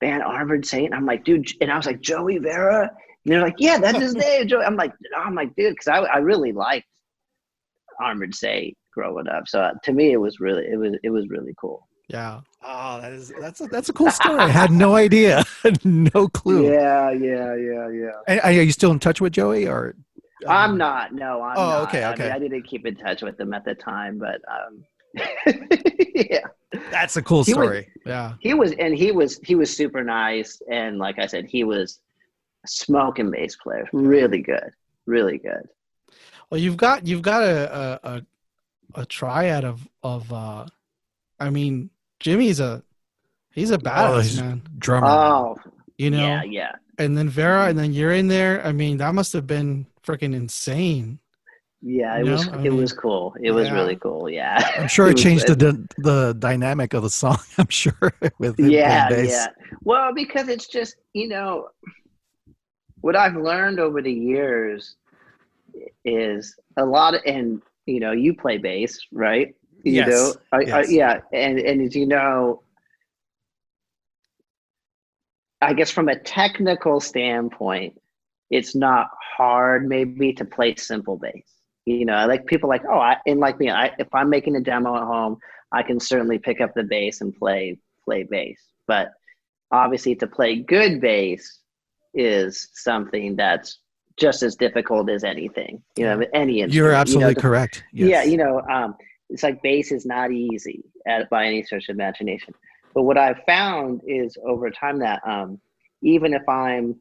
band Armored Saint?" I'm like, "Dude," and I was like, "Joey Vera," and they're like, "Yeah, that's his <laughs> name." Joey. I'm like, "I'm like, dude," because I I really liked Armored Saint growing up. So uh, to me, it was really it was it was really cool. Yeah. Oh, that is that's a, that's a <laughs> cool story. I had no idea, <laughs> no clue. Yeah, yeah, yeah, yeah. And Are you still in touch with Joey, or I'm not. No, I'm Oh, not. okay, I, mean, okay. I didn't keep in touch with them at the time, but um, <laughs> yeah, That's a cool He was- story. Yeah. he was, and he was, he was super nice, and like I said, he was a smoking bass player, really good, really good. Well, you've got you've got a a, a, a triad of of uh, I mean, Jimmy's a he's a badass he's- man. Drummer. Oh, You know, yeah, yeah. and then Vera, and then you're in there. I mean, that must have been freaking insane. Yeah, it You was know, I it mean, was cool. It was yeah. really cool. Yeah. I'm sure <laughs> it was- changed the the the dynamic of the song. <laughs> I'm sure with him yeah, playing bass. yeah. Well, because it's just you know what I've learned over the years is a lot of, and you know, you play bass, right? You Yes, know, I, I, yes. yeah, and and as you know, I guess from a technical standpoint, it's not hard maybe to play simple bass. You know, like people like, oh, I, and like me, I, if I'm making a demo at home, I can certainly pick up the bass and play play bass. But obviously, to play good bass is something that's just as difficult as anything. You know, any instrument. You're You know, absolutely correct. yeah, you know, um, it's like bass is not easy at, by any stretch of imagination. But what I've found is over time that um, even if I'm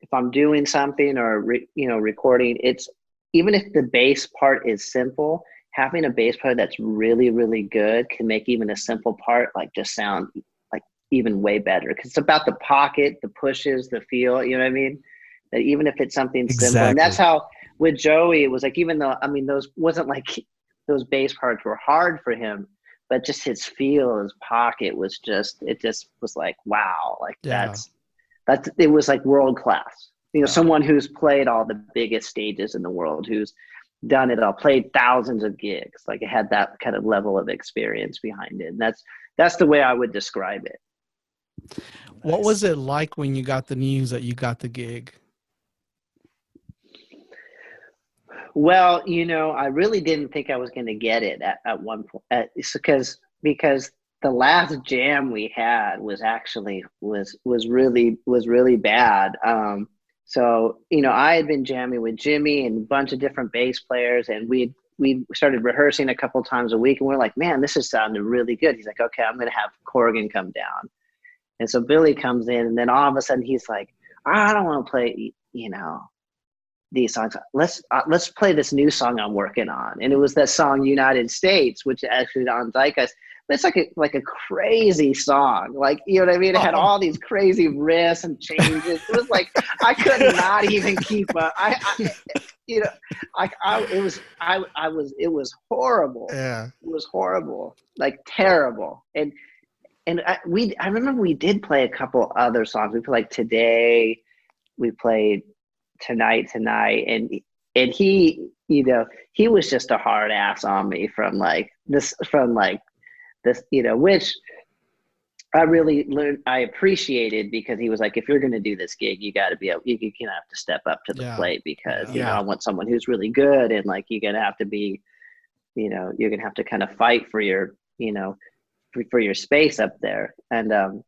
if I'm doing something or re, you know recording, it's even if the bass part is simple, having a bass player that's really really good can make even a simple part like just sound like even way better because it's about the pocket, the pushes, the feel. You know what I mean? That even if it's something simple, and that's how with Joey it was like even though I mean those wasn't like <laughs> those bass parts were hard for him, but just his feel, his pocket was just it just was like wow, like Yeah. that's that's it was like world class. You know, Yeah. someone who's played all the biggest stages in the world, who's done it all, played thousands of gigs, like it had that kind of level of experience behind it. And that's that's the way I would describe it. What was it like when you got the news that you got the gig? Well, you know, I really didn't think I was going to get it at, at one point because because the last jam we had was actually was was really was really bad. Um, so you know, I had been jamming with Jimmy and a bunch of different bass players, and we we started rehearsing a couple times a week, and we're like, man, this is sounding really good. He's like, okay, I'm going to have Corgan come down, and so Billy comes in, and then all of a sudden he's like, I don't want to play, you know these songs. Let's uh, let's play this new song I'm working on, and it was that song "United States," which actually on Zeitgeist. But it's like a like a crazy song, like you know what I mean. It had Oh. all these crazy riffs and changes. It was like I could not even keep up. I, I you know, I, I it was I I was it was horrible Yeah. it was horrible, like terrible. And and I, we I remember we did play a couple other songs. We played like today, we played tonight tonight, and and he you know he was just a hard ass on me from like this from like this you know which. I really learned. I appreciated because he was like, "If you're going to do this gig, you got to be able. You, you can have to step up to the Yeah. plate because you know I want someone who's really good, and like you're gonna have to be you know you're gonna have to kind of fight for your you know for, for your space up there and um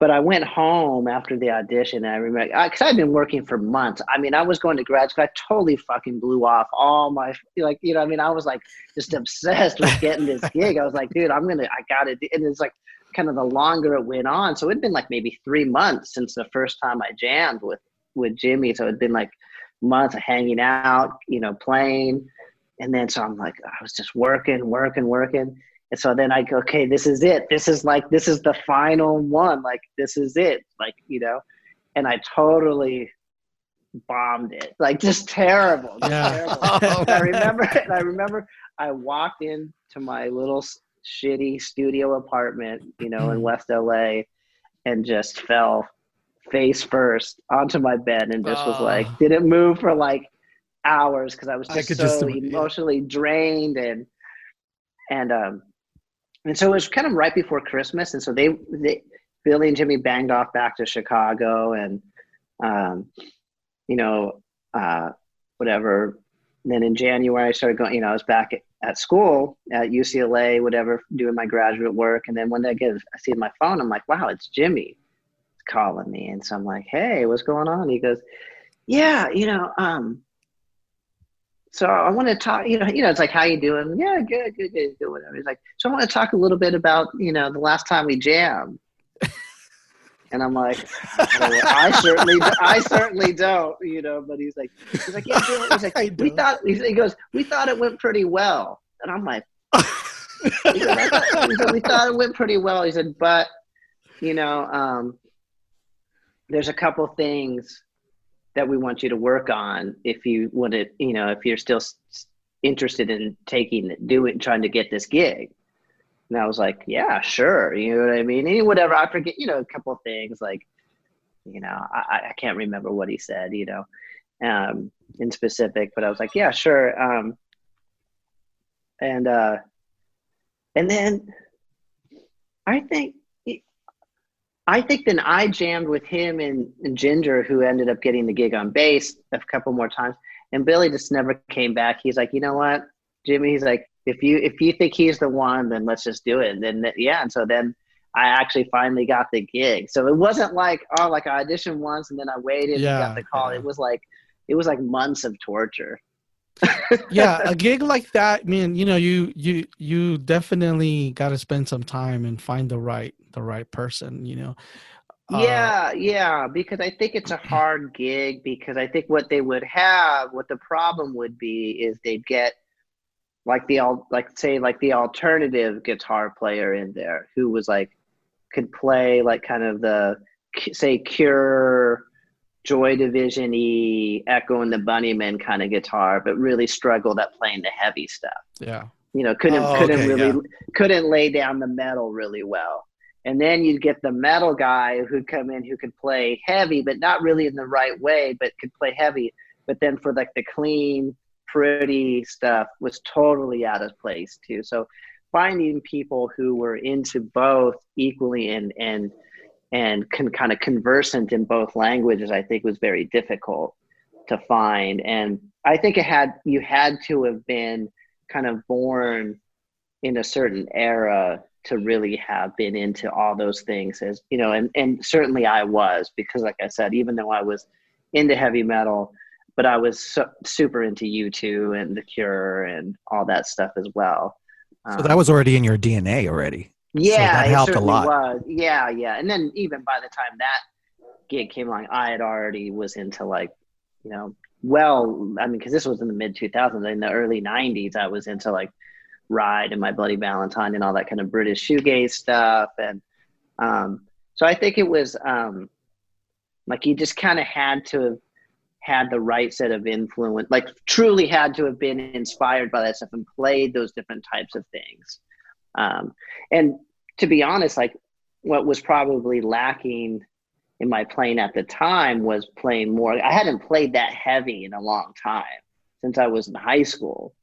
but i went home after the audition and i remember because i'd been working for months. I mean i was going to grad school. I totally fucking blew off all my like you know i mean i was like just obsessed with getting this <laughs> gig. I was like dude i'm gonna i gotta do and it's like kind of the longer it went on. So it'd been like maybe three months since the first time i jammed with with jimmy. So it'd been like months of hanging out you know playing. And then so I'm like, I was just working, working, working. And so then I go, okay, this is it. This is like, this is the final one. Like, this is it. Like, you know, and I totally bombed it, like just terrible. Just Yeah. terrible. <laughs> And I remember, and I remember, I walked into my little shitty studio apartment, you know, in West LA, and just fell face first onto my bed and just was Oh. like, didn't move for like hours because I was just could so just- yeah. emotionally drained and and um and so it was kind of right before Christmas, and so they, they Billy and Jimmy banged off back to Chicago, and um, you know, uh, whatever. And then in January, I started going. You know, I was back at, at school at UCLA, whatever, doing my graduate work. And then one day, I get I see my phone. I'm like, wow, it's Jimmy calling me, and so I'm like, hey, what's going on? He goes, yeah, you know, um, so I want to talk, you know, you know, it's like, how you doing? Yeah, good, good, good, good, whatever. He's like, so I want to talk a little bit about, you know, the last time we jammed. And I'm like, well, I certainly, I certainly don't, you know. But he's like, he's like, yeah, Bill," he's like, <laughs> we thought, he goes, we thought it went pretty well. And I'm like, <laughs> he said, thought- he said, we thought it went pretty well. He said, but, you know, um, there's a couple things that we want you to work on if you want to, you know, if you're still interested in taking, doing, trying to get this gig. And I was like, yeah, sure. You know what I mean? And whatever. I forget, you know, a couple things like, you know, I- I can't remember what he said, you know, um, in specific, but I was like, yeah, sure. Um, and, uh, and then I think, I think then I jammed with him and, and Ginger, who ended up getting the gig on bass a couple more times. And Billy just never came back. He's like, you know what, Jimmy? He's like, if you if you think he's the one, then let's just do it. And then yeah, and so then I actually finally got the gig. So it wasn't like oh, like I auditioned once and then I waited and got the call. yeah. It was like it was like months of torture. Yeah a gig like that I mean you know you you you definitely got to spend some time and find the right the right person you know? Uh, yeah, yeah, because I think it's a <clears throat> hard gig because I think what they would have, what the problem would be is they'd get like the al- like say like the alternative guitar player in there who was like could play like kind of the say Cure, Joy Division y, Echo and the Bunnymen kind of guitar, but really struggled at playing the heavy stuff. Yeah. You know couldn't Oh, couldn't okay, really yeah. couldn't lay down the metal really well. And then you'd get the metal guy who'd come in who could play heavy but not really in the right way but could play heavy. But then for like the clean pretty stuff was totally out of place too. So finding people who were into both equally and and and con, kind of conversant in both languages i think was very difficult to find and i think it had you had to have been kind of born in a certain era to really have been into all those things as you know and and certainly I was because like I said even though I was into heavy metal but I was so, super into U2 and The Cure and all that stuff as well So that was already in your DNA already. Yeah, that it helped a certainly lot. Was. Yeah, yeah. And then even by the time that gig came along, I had already was into like, you know, well, I mean, because this was in the mid 2000s. In the early 90s, I was into like Ride and My Bloody Valentine and all that kind of British shoegaze stuff. And um, so I think it was um, like you just kind of had to have had the right set of influence, like truly had to have been inspired by that stuff and played those different types of things. Um, and to be honest, like what was probably lacking in my playing at the time was playing more. I hadn't played that heavy in a long time since I was in high school.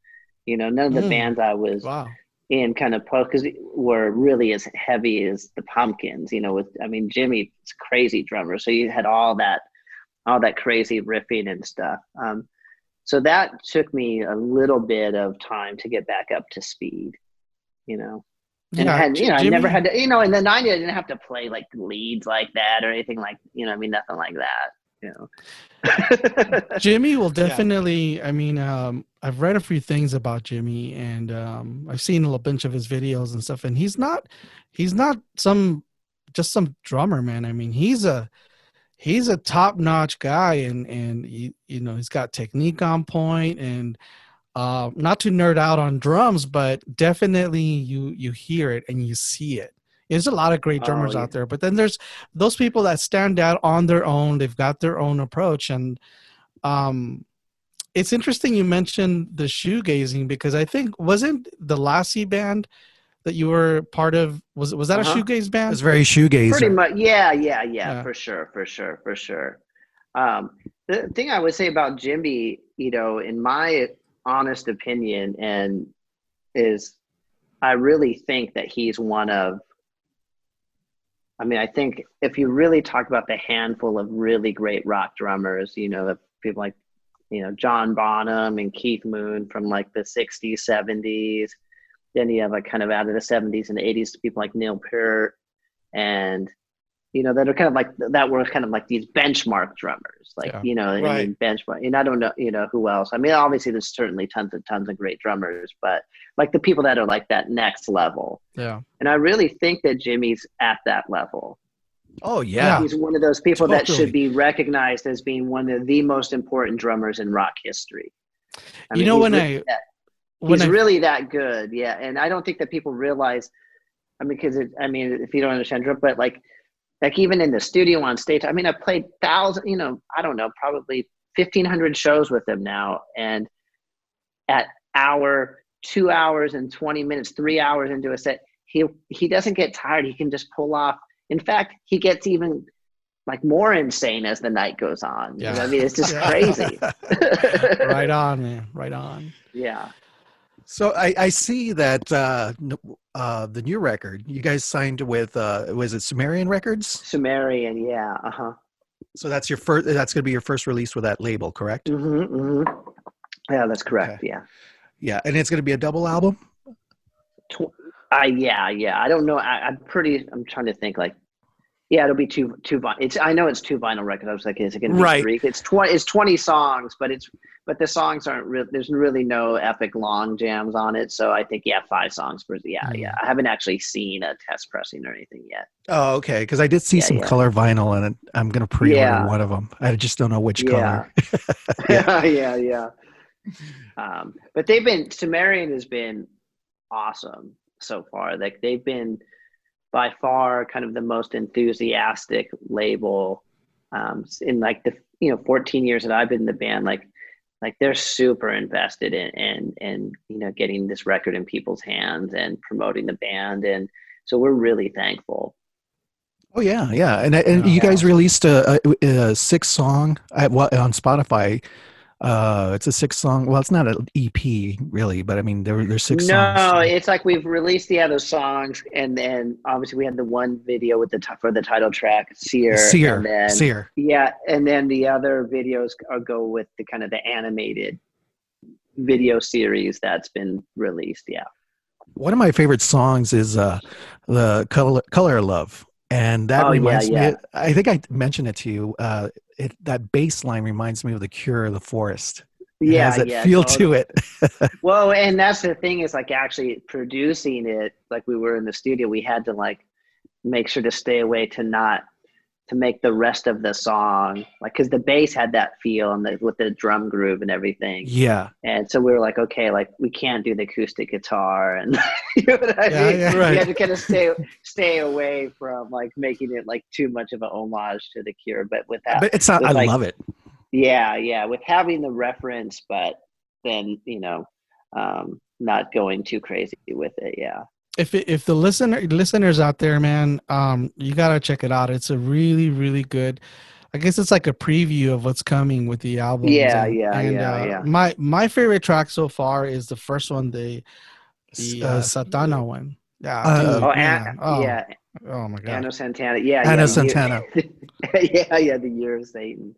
You know, none of the Mm. bands I was wow in kind of because were really as heavy as the Pumpkins. You know, with I mean Jimmy's crazy drummer, so you had all that, all that crazy riffing and stuff. Um, so that took me a little bit of time to get back up to speed. You know, and I had, you know, I never had to, you know, in the '90s, I didn't have to play like leads like that or anything like, you know, I mean, nothing like that. You know. <laughs> Jimmy will definitely. I mean, um, I've read a few things about Jimmy, and um, I've seen a bunch of his videos and stuff. And he's not, he's not some, just some drummer, man. I mean, he's a, he's a top notch guy, and and he, you know, he's got technique on point, and uh, not to nerd out on drums, but definitely you you hear it and you see it. There's a lot of great Oh, drummers yeah. out there, but then there's those people that stand out on their own. They've got their own approach, and um, it's interesting you mentioned the shoegazing because I think wasn't the Lassie band that you were part of was was that Uh-huh. a shoegaze band? It's very shoegaze. Pretty much, yeah, yeah, yeah, Yeah. for sure, for sure, for sure. Um, the thing I would say about Jimmy, you know, in my honest opinion, and is I really think that he's one of. I mean, I think if you really talk about the handful of really great rock drummers, you know, the people like, you know, John Bonham and Keith Moon from like the '60s, '70s. Then you have like kind of out of the '70s and '80s, people like Neil Peart and you know that are kind of like that were kind of like these benchmark drummers like Yeah. you know I Right. mean, benchmark and i don't know you know who else i mean obviously there's certainly tons and tons of great drummers but like the people that are like that next level yeah. and i really think that jimmy's at that level oh yeah. he's one of those people that should be recognized as being one of the most important drummers in rock history I You mean, know, he's when really I- that- When he's I really that good yeah and i don't think that people realize i mean because i mean if you don't understand drum but like like even in the studio on stage i mean i played thousand you know i don't know probably 1500 shows with him now. And at hour two hours and 20 minutes three hours into a set he he doesn't get tired. He can just pull off. In fact he gets even like more insane as the night goes on. You know Yeah. i mean? It's just crazy. <laughs> Right on, man. Right on. yeah So I, I see that uh, uh, the new record you guys signed with uh, was it Sumerian Records? sumerian yeah uh-huh So that's your first. That's going to be your first release with that label, correct? hmm hmm Yeah, that's correct. Okay. Yeah. Yeah, and it's going to be a double album. I yeah yeah. I don't know. I, I'm pretty. I'm trying to think. Like, yeah, it'll be two two. vi- It's I know it's two vinyl records. I was like, is it going to be Right. three? It's twenty. It's twenty songs, but it's but the songs aren't real. There's really no epic long jams on it. So I think yeah, five songs per. Yeah Mm. yeah. I haven't actually seen a test pressing or anything yet. Oh, okay. Because I did see Yeah, some yeah. color vinyl, and I'm going to pre-order Yeah. one of them. I just don't know which color. <laughs> <laughs> yeah, yeah, yeah. Um, but they've been Sumerian has been awesome so far. Like they've been by far kind of the most enthusiastic label um, in like the you know 14 years that I've been in the band. Like like they're super invested in in in you know getting this record in people's hands and promoting the band, and so we're really thankful. Oh yeah, yeah. And and Yeah. you guys released a, a, a six song at, on Spotify. Uh, it's a six song. Well, it's not an EP really, but I mean there there's six no, songs. it's like we've released the other songs, and then obviously we had the one video with the t- for the title track, Cyr. Cyr, and then, Cyr. Yeah, and then the other videos are go with the kind of the animated video series that's been released. Yeah. One of my favorite songs is uh, the color, color of love, and that Oh, reminds yeah. me. I think I mentioned it to you. Uh, it, that bass line reminds me of the Cure, of the Forest. It Yeah, has that yeah. feel totally. to it. <laughs> Well, and that's the thing is like actually producing it, like we were in the studio, we had to like make sure to stay away to not to make the rest of the song like because the bass had that feel and the, with the drum groove and everything. yeah, And so we were like, okay, like we can't do the acoustic guitar, and <laughs> you know what I Yeah, mean. yeah. right. We had to kind of stay stay away from like making it like too much of an homage to the Cure, but with that, but it's not. with, I like- love it. yeah, yeah, with having the reference, but then you know, um, not going too crazy with it. Yeah, if it, if the listener listeners out there, man, um, you gotta check it out. It's a really really good. I guess it's like a preview of what's coming with the album. Yeah, yeah, yeah, yeah. My my favorite track so far is the first one, the the uh, Uh, Satana one. Yeah. Uh, dude, oh, man. An- oh, yeah, Oh my god. Anno Satana. Yeah, Anno yeah, Satana. <laughs> yeah, yeah, the year of Satan.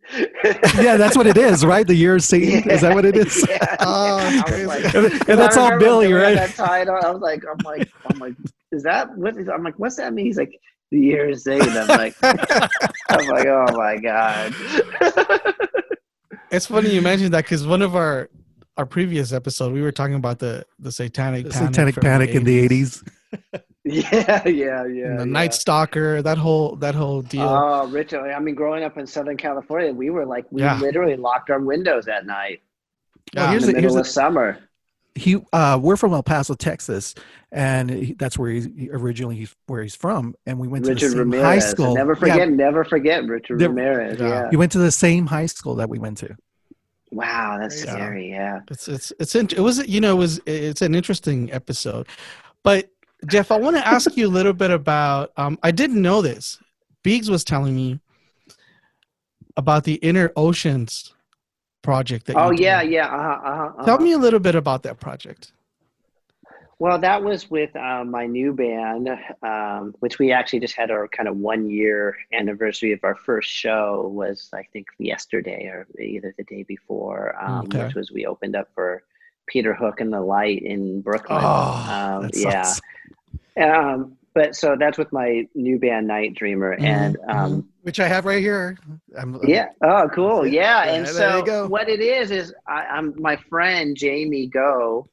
yeah, that's what it is, right? The year of Satan. Is that what it is? <laughs> Yeah, Oh, yeah. it's I was like- and that's all Billy, when we had right? That title, I was like, I'm like, I'm like, is that what? Is, I'm like, what's that mean? He's like, the year is Satan. I'm like, <laughs> I'm like, oh my god. It's funny you mentioned that because one of our our previous episode we were talking about the the satanic The panic Satanic from Panic in the 80s. '80s. <laughs> yeah, yeah, yeah. and the yeah. Night Stalker, that whole that whole deal. Oh, Richard. I mean, growing up in Southern California, we were like, we Yeah. literally locked our windows at night Well, Yeah. here's in the the, here's the, summer. he uh we're from El Paso, Texas, and he, that's where he's he originally he's where he's from, and we went to Richard the same Ramirez. high and school. Never Yeah, forget, never forget Richard The- Ramirez. Yeah. Yeah. he went to the same high school that we went to. Wow, that's Yeah. scary. Yeah. It's it's it's it was you know it was it's an interesting episode, but Jeff, I want to ask you a little bit about. Um, I didn't know this. Biggs was telling me about the Inner Oceans project. That Oh you did. yeah, yeah. Uh-huh, uh-huh, Tell uh-huh. me a little bit about that project. Well, that was with uh, my new band, um, which we actually just had our kind of one year anniversary of our first show was I think yesterday or either the day before, um, Okay. which was we opened up for Peter Hook and the Light in Brooklyn. Oh, um, yeah. sucks. Um, but so that's with my new band Night Dreamer, Mhm, and um, Which I have right here. I'm, I'm- yeah. Oh, cool. Yeah. Yeah, And there so what it is is I, I'm my friend Jamie Goh.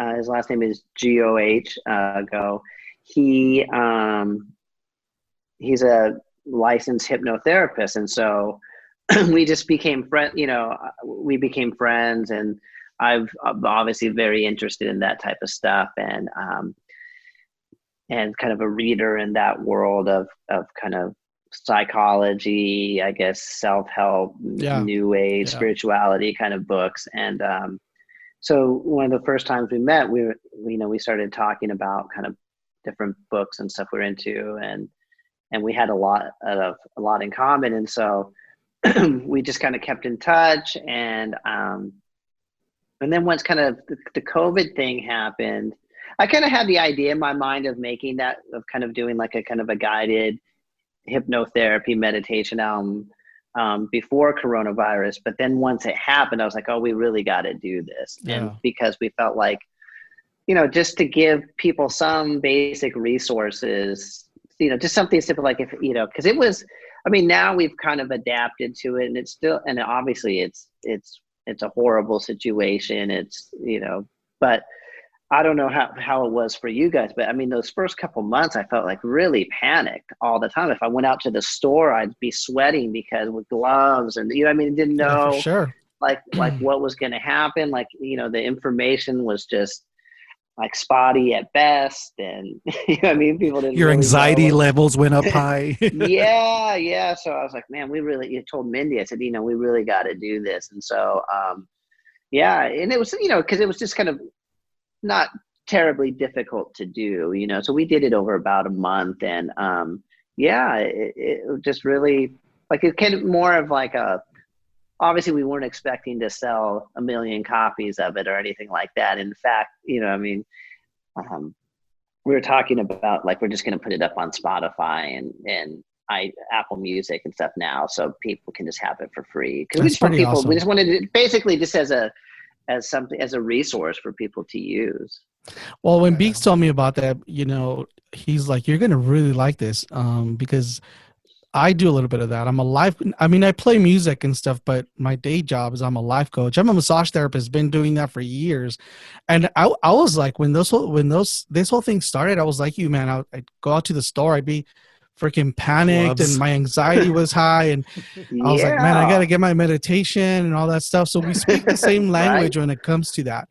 Uh, his last name is G O H uh, Go. He um, he's a licensed hypnotherapist, and so <clears throat> we just became friend. You know, uh, we became friends, and I've I'm obviously very interested in that type of stuff, and um, and kind of a reader in that world of of kind of psychology, I guess, self help, Yeah. new age, Yeah. spirituality kind of books. And um, so one of the first times we met, we were, you know, we started talking about kind of different books and stuff we're into, and and we had a lot of a lot in common. And so <clears throat> we just kind of kept in touch, and um, and then once kind of the, the COVID thing happened. I kind of had the idea in my mind of making that of kind of doing like a kind of a guided hypnotherapy meditation album um, before coronavirus. But then once it happened, I was like, oh, we really got to do this. Yeah. And because we felt like, you know, just to give people some basic resources, you know, just something simple like if, you know, because it was, I mean, now we've kind of adapted to it and it's still, and obviously it's, it's, it's a horrible situation. It's, you know, but I don't know how, how it was for you guys, but I mean, those first couple months, I felt like really panicked all the time. If I went out to the store, I'd be sweating because with gloves and, you know, I mean, didn't know for sure. like, like what was going to happen. Like, you know, the information was just like spotty at best. And, <laughs> you know, I mean, people didn't Your really anxiety levels went up high. <laughs> <laughs> yeah, yeah. So I was like, man, we really. You told Mindy, I said, you know, we really got to do this, and so, um, yeah, and it was, you know, because it was just kind of not terribly difficult to do, you know. So we did it over about a month, and um, yeah, it, it just really like it kind of more of like a. Obviously, we weren't expecting to sell a million copies of it or anything like that. In fact, you know, I mean, um, we were talking about like we're just going to put it up on Spotify and and I Apple Music and stuff now, so people can just have it for free. Because we just want people, awesome. we just wanted it basically just as a as something as a resource for people to use. Well, when Beeks told me about that, you know, he's like, "You're gonna really like this," um, because I do a little bit of that. I'm a life. I mean, I play music and stuff, but my day job is I'm a life coach. I'm a massage therapist. Been doing that for years, and I, I was like, when those when those this whole thing started, I was like you, man. I, I'd go out to the store, I'd be freaking panicked, Gloves. and my anxiety was high, and <laughs> I was like, man, I got to get my meditation and all that stuff. So we speak the <laughs> same language when it comes to that.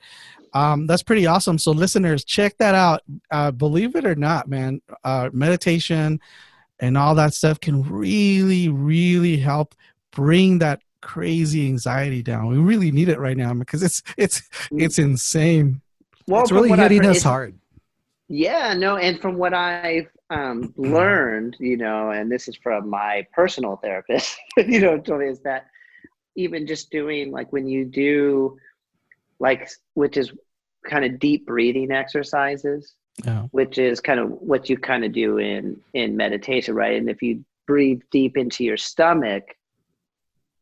Um, that's pretty awesome. So listeners, check that out. Uh, believe it or not, man, uh, meditation and all that stuff can really, really help bring that crazy anxiety down. We really need it right now because it's it's it's insane. Well, it's really hitting heard, us hard. Yeah, no, and from what I've um, <clears throat> learned, you know, and this is from my personal therapist, <laughs> you know, me is that even just doing like when you do like which is kind of deep breathing exercises, Yeah. which is kind of what you kind of do in in meditation, right? And if you breathe deep into your stomach,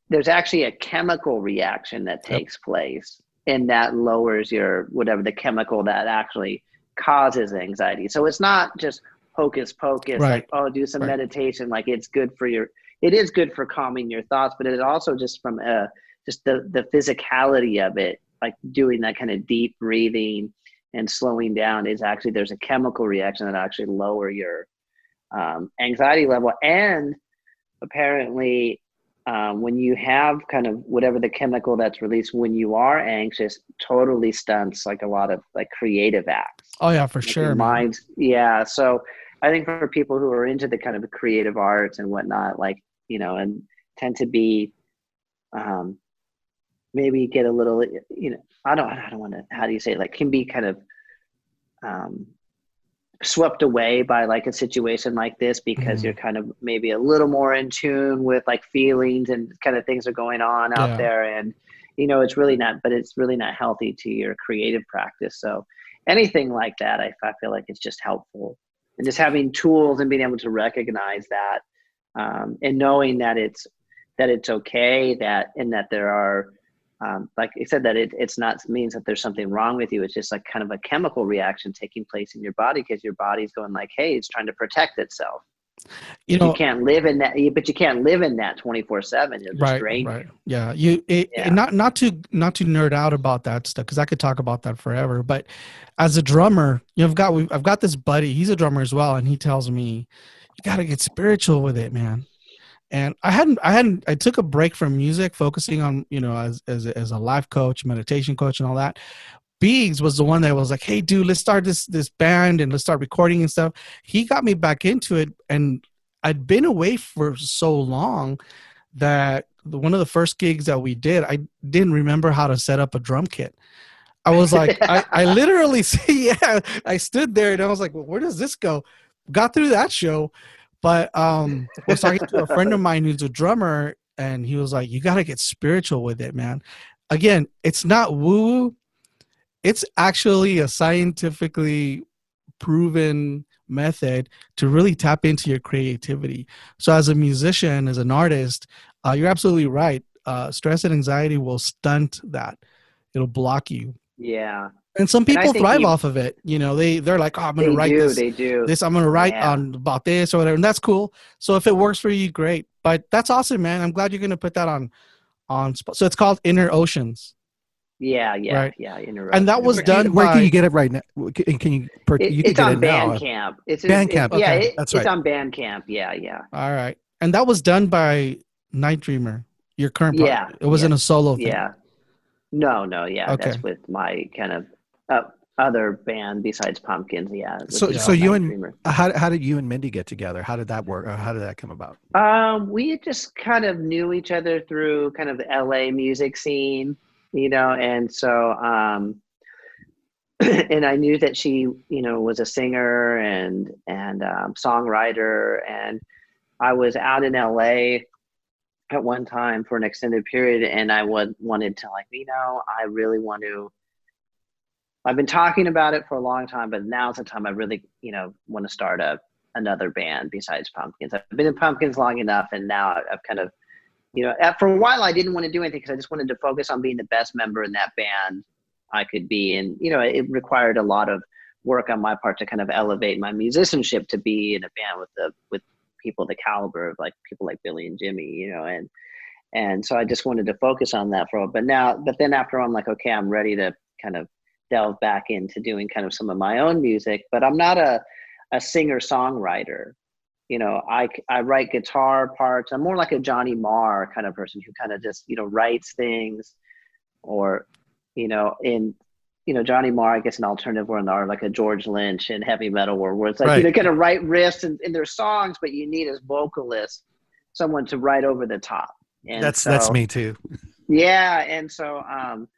there's actually a chemical reaction that Yep. takes place, and that lowers your whatever the chemical that actually causes anxiety. So it's not just hocus pocus, Right. like oh, do some Right. meditation. Like it's good for your, it is good for calming your thoughts, but it also just from uh just the the physicality of it, like doing that kind of deep breathing and slowing down is actually there's a chemical reaction that actually lower your um, anxiety level and apparently um, when you have kind of whatever the chemical that's released when you are anxious totally stunts like a lot of like creative acts Oh yeah, for like sure. your minds yeah so i think for people who are into the kind of creative arts and whatnot like you know and tend to be um maybe get a little you know i don't i don't want to how do you say it? like can be kind of um swept away by like a situation like this because Mhm. you're kind of maybe a little more in tune with like feelings and kind of things are going on out Yeah. there and you know it's really not but it's really not healthy to your creative practice so anything like that i, I feel like it's just helpful and just having tools and being able to recognize that um, and knowing that it's that it's okay that and that there are um, like I said, that it, it's not means that there's something wrong with you. It's just like kind of a chemical reaction taking place in your body because your body's going like, hey, it's trying to protect itself. You know You, can't live in that, but you can't live in that 24 seven. Right, drain right. Yeah, you it, Yeah. not not to not to nerd out about that stuff because I could talk about that forever. But as a drummer, you know, I've got I've got this buddy. He's a drummer as well, and he tells me you got to get spiritual with it, man. And I hadn't I hadn't I took a break from music, focusing on you know as as as a life coach, meditation coach, and all that. Biggs was the one that was like, "Hey, dude, let's start this this band and let's start recording and stuff." He got me back into it, and I'd been away for so long that one of the first gigs that we did, I didn't remember how to set up a drum kit. I was <laughs> like, I, I literally <laughs> see, yeah, I stood there and I was like, well, where does this go? Got through that show, but um, I was talking to a friend of mine who's a drummer, and he was like, you got to get spiritual with it, man. Again, it's not woo woo. It's actually a scientifically proven method to really tap into your creativity. So, as a musician, as an artist, uh, you're absolutely right. Uh, stress and anxiety will stunt that. It'll block you. Yeah, And some people think thrive you- off of it. You know, they they're like, oh, I'm gonna write do. this. They do. This I'm gonna write Yeah. on about this or whatever, and that's cool. So if it works for you, great. But that's awesome, man. I'm glad you're gonna put that on on. So it's called Inner Oceans, yeah, yeah, Right. yeah. and that was Where, done where by. can you get it right now? Can, can you? Per, It, you can it's get on it now. Bandcamp. It's Bandcamp, It, yeah, okay, it- that's it's on Bandcamp. Yeah, yeah, All right, and that was done by Night Dreamer, your current. pro- Yeah, it wasn't yeah, a solo thing. yeah. No, no, yeah. Okay. That's with my kind of uh, other band besides Pumpkins. Yeah. So- so you and- Dreamer. How, how did you and Mindy get together? How did that work? Or how did that come about? Um, we just kind of knew each other through kind of the LA music scene, you know, and so um <clears throat> and I knew that she, you know, was a singer and and um, songwriter and I was out in LA at one time for an extended period and I would wanted to like, you know, I really want to I've been talking about it for a long time, but now's the time I really, you know, want to start a another band besides Pumpkins. I've been in Pumpkins long enough, and now I've kind of, you know, uh, for a while I didn't want to do anything because I just wanted to focus on being the best member in that band I could be, and you know, it required a lot of work on my part to kind of elevate my musicianship to be in a band with the with people the caliber of like people like Billy and Jimmy, you know, and and so I just wanted to focus on that for a while. But now, but then after I'm like, okay, I'm ready to kind of delve back into doing kind of some of my own music, but I'm not a a singer songwriter. You know, I I write guitar parts. I'm more like a Johnny Marr kind of person who kind of just you know writes things, or you know in you know Johnny Marr, I guess an alternative or like a George Lynch in heavy metal, where, where it's like you Right. know kind of write riffs in, in their songs, but you need as vocalist someone to write over the top. And that's that's me too. yeah, and so um,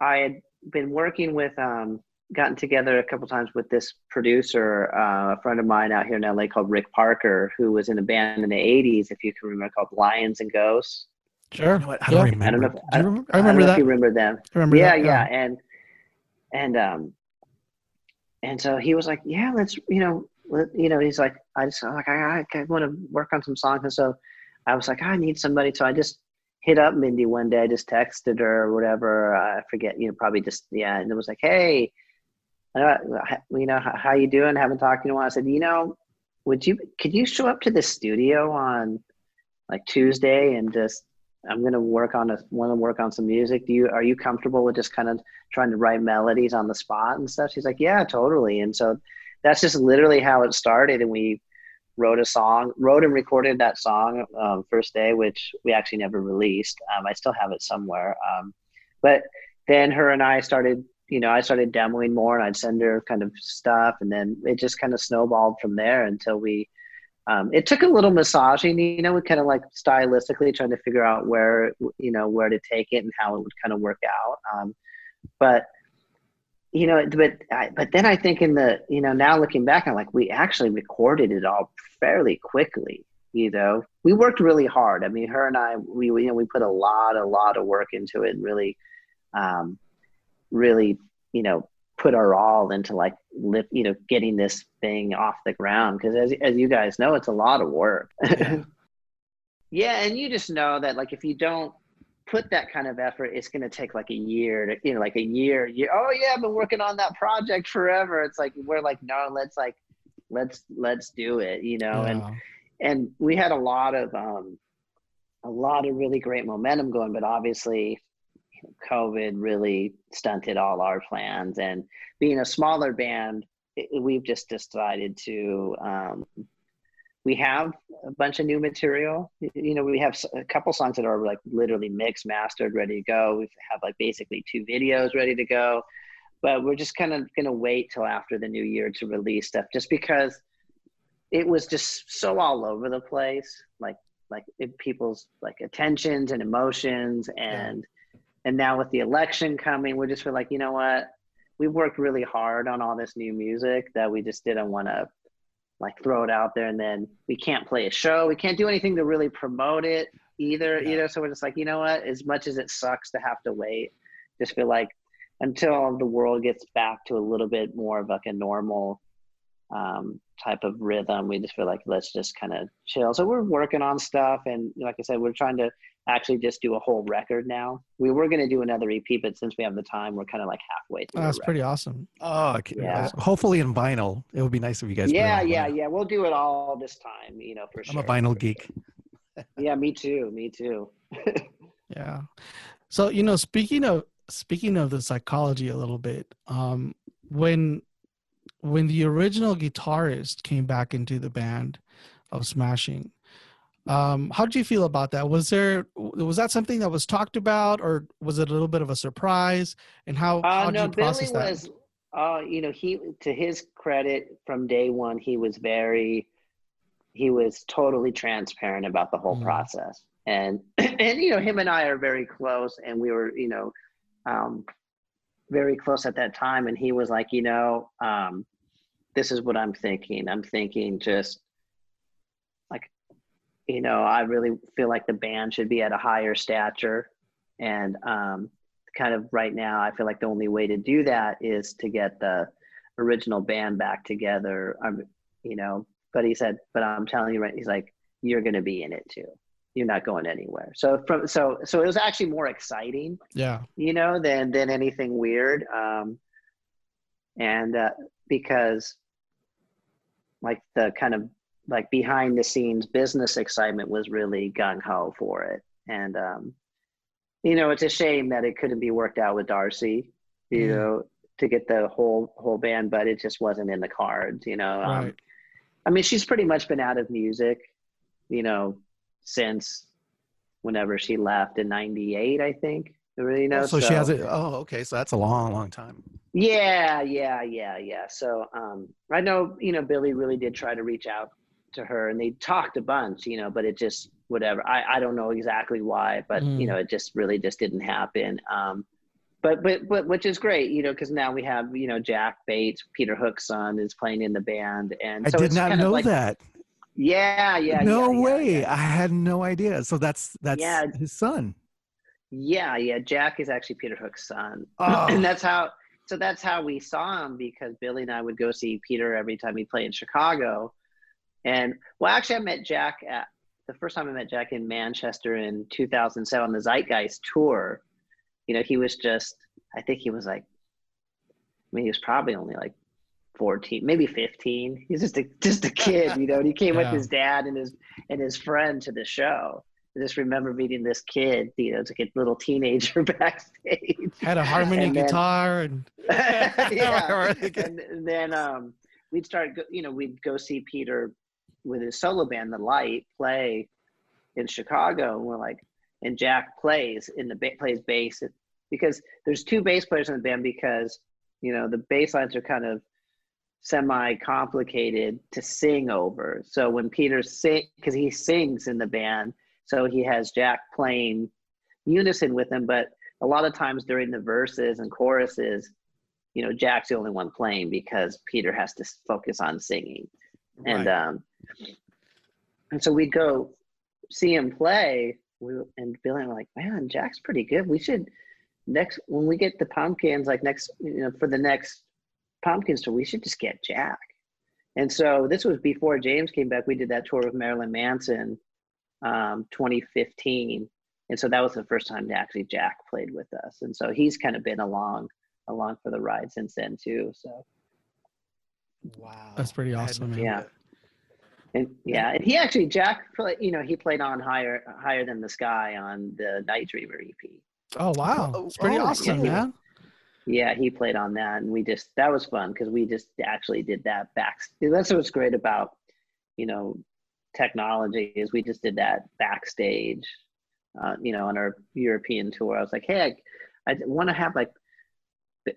I had been working with, um, gotten together a couple times with this producer, uh, a friend of mine out here in LA called Rick Parker, who was in a band in the '80s, if you can remember, called Lions and Ghosts. Sure. You know what? I don't I don't remember. know. If, Do I, remember? I remember don't that. If you remember them? I remember yeah, that, yeah, and and um, and so he was like, "Yeah, let's, you know, let, you know." He's like, "I just like I, I, I want to work on some songs," and so I was like, "I need somebody," so I just hit up Mindy one day. I just texted her or whatever. I forget, you know, probably just yeah, and it was like, "Hey, uh, you know, how, you doing? Haven't talked to you in a while." I said, "You know, would you could you show up to the studio on like Tuesday and just I'm gonna work on a want to work on some music. Do you are you comfortable with just kind of trying to write melodies on the spot and stuff?" She's like, "Yeah, totally." And so that's just literally how it started, and we wrote a song, wrote and recorded that song um, first day, which we actually never released. Um, I still have it somewhere, um, but then her and I started. You know, I started demoing more, and I'd send her kind of stuff, and then it just kind of snowballed from there until we um, it took a little massaging, you know, we kind of like stylistically trying to figure out where, you know, where to take it and how it would kind of work out. Um, but, you know, but, I, but then I think in the, you know, now looking back, I'm like, we actually recorded it all fairly quickly. You know, we worked really hard. I mean, her and I, we, you know, we put a lot, a lot of work into it and really, um, really, you know, put our all into like lift, you know, getting this thing off the ground. Cause as, as you guys know, it's a lot of work. <laughs> Yeah. yeah. And you just know that like, if you don't put that kind of effort, it's going to take like a year to, you know, like a year, year. Oh yeah. I've been working on that project forever. It's like, we're like, no, let's like, let's, let's do it, you know? And, and we had a lot of, um, a lot of really great momentum going, but obviously COVID really stunted all our plans. And being a smaller band, it, we've just decided to. Um, we have a bunch of new material. You know, we have a couple songs that are like literally mixed, mastered, ready to go. We have like basically two videos ready to go, but we're just kind of gonna wait till after the new year to release stuff, just because it was just so all over the place. Like like it, people's like attentions and emotions and and now with the election coming we're just feel like you know what we worked really hard on all this new music that we just didn't want to like throw it out there and then we can't play a show we can't do anything to really promote it either you know so we're just like you know what as much as it sucks to have to wait just feel like until the world gets back to a little bit more of like a normal um, type of rhythm. We just feel like let's just kind of chill. So we're working on stuff, and like I said, we're trying to actually just do a whole record now. We were going to do another EP, but since we have the time, we're kind of like halfway through. Oh, that's pretty awesome. Oh, okay. Yeah. hopefully in vinyl. It would be nice if you guys. record. put it Yeah, yeah, vinyl. yeah. We'll do it all this time, you know, for sure. I'm a vinyl geek. sure. Yeah, me too. Me too. <laughs> Yeah. So you know, speaking of speaking of the psychology a little bit, um, when when the original guitarist came back into the band of Smashing, um, how did you feel about that? Was there was that something that was talked about, or was it a little bit of a surprise? And how how Uh, did no, you process Billy that? was. Uh, you know, he to his credit, from day one, he was very, he was totally transparent about the whole Mm. process, and <clears throat> and you know, him and I are very close, and we were, you know, um, very close at that time, and he was like, you know, um, this is what I'm thinking. I'm thinking just you know, I really feel like the band should be at a higher stature, and um, kind of right now i feel like the only way to do that is to get the original band back together. Um, you know but he said but i'm telling you right he's like you're going to be in it too. You're not going anywhere. So from so so it was actually more exciting Yeah. you know than than anything weird. Um and uh because like the kind of like behind the scenes business excitement was really gung-ho for it and um you know it's a shame that it couldn't be worked out with darcy you Mm. know to get the whole whole band but it just wasn't in the cards you know um, Right. i mean she's pretty much been out of music you know since whenever she left in 98 i think you know so, she has it. Oh, okay. So that's a long, long time. yeah, yeah, yeah, yeah. So um, I know, you know, Billy really did try to reach out to her, and they talked a bunch, you know, but it just whatever. I I don't know exactly why, but Mm. you know, it just really just didn't happen. Um, but but but which is great, you know, because now we have you know Jack Bates, Peter Hook's son, is playing in the band, and I so did it's not kind know like, that. Yeah, yeah, no yeah, way. yeah. I had no idea. So that's that's Yeah. his son. Yeah, yeah. Jack is actually Peter Hook's son, <clears throat> Oh. and that's how. So that's how we saw him because Billy and I would go see Peter every time he played in Chicago, and well, actually, I met Jack at the first time I met Jack in Manchester in 2007 on the Zeitgeist tour. You know, he was just. I think he was like. I mean, he was probably only like 14, maybe 15. He's just a just a kid, you know. And he <laughs> came with his dad and his and his friend to the show. I just remember meeting this kid, you know, it's like a little teenager <laughs> backstage. Had a harmony And then- guitar and <laughs> yeah. and, and then um, we'd start, you know, we'd go see Peter with his solo band, The Light, play in Chicago. And we're like, and Jack plays in the ba- plays bass because there's two bass players in the band because you know the bass lines are kind of semi complicated to sing over. So when Peter sing, because he sings in the band, so he has Jack playing unison with him. But a lot of times during the verses and choruses, you know, Jack's the only one playing because Peter has to focus on singing. And um, and so we'd go see him play. We and Billy and we're like, man, Jack's pretty good. We should next when we get the pumpkins, like next, you know, for the next pumpkins tour, we should just get Jack. And so this was before James came back. We did that tour with Marilyn Manson, um, 2015, and so that was the first time that actually Jack played with us. And so he's kind of been along along for the ride since then too. So Wow. That's pretty awesome, man. Yeah. Idea. and yeah, and he actually Jack, played, you know, he played on higher higher than the sky on the Night Dreamer EP. Oh wow, Oh, it's pretty oh, awesome, yeah. man. Yeah, he played on that, and we just that was fun because we just actually did that back. That's what's great about you know technology is we just did that backstage. Uh, you know, on our European tour, I was like, hey, I, I want to have like.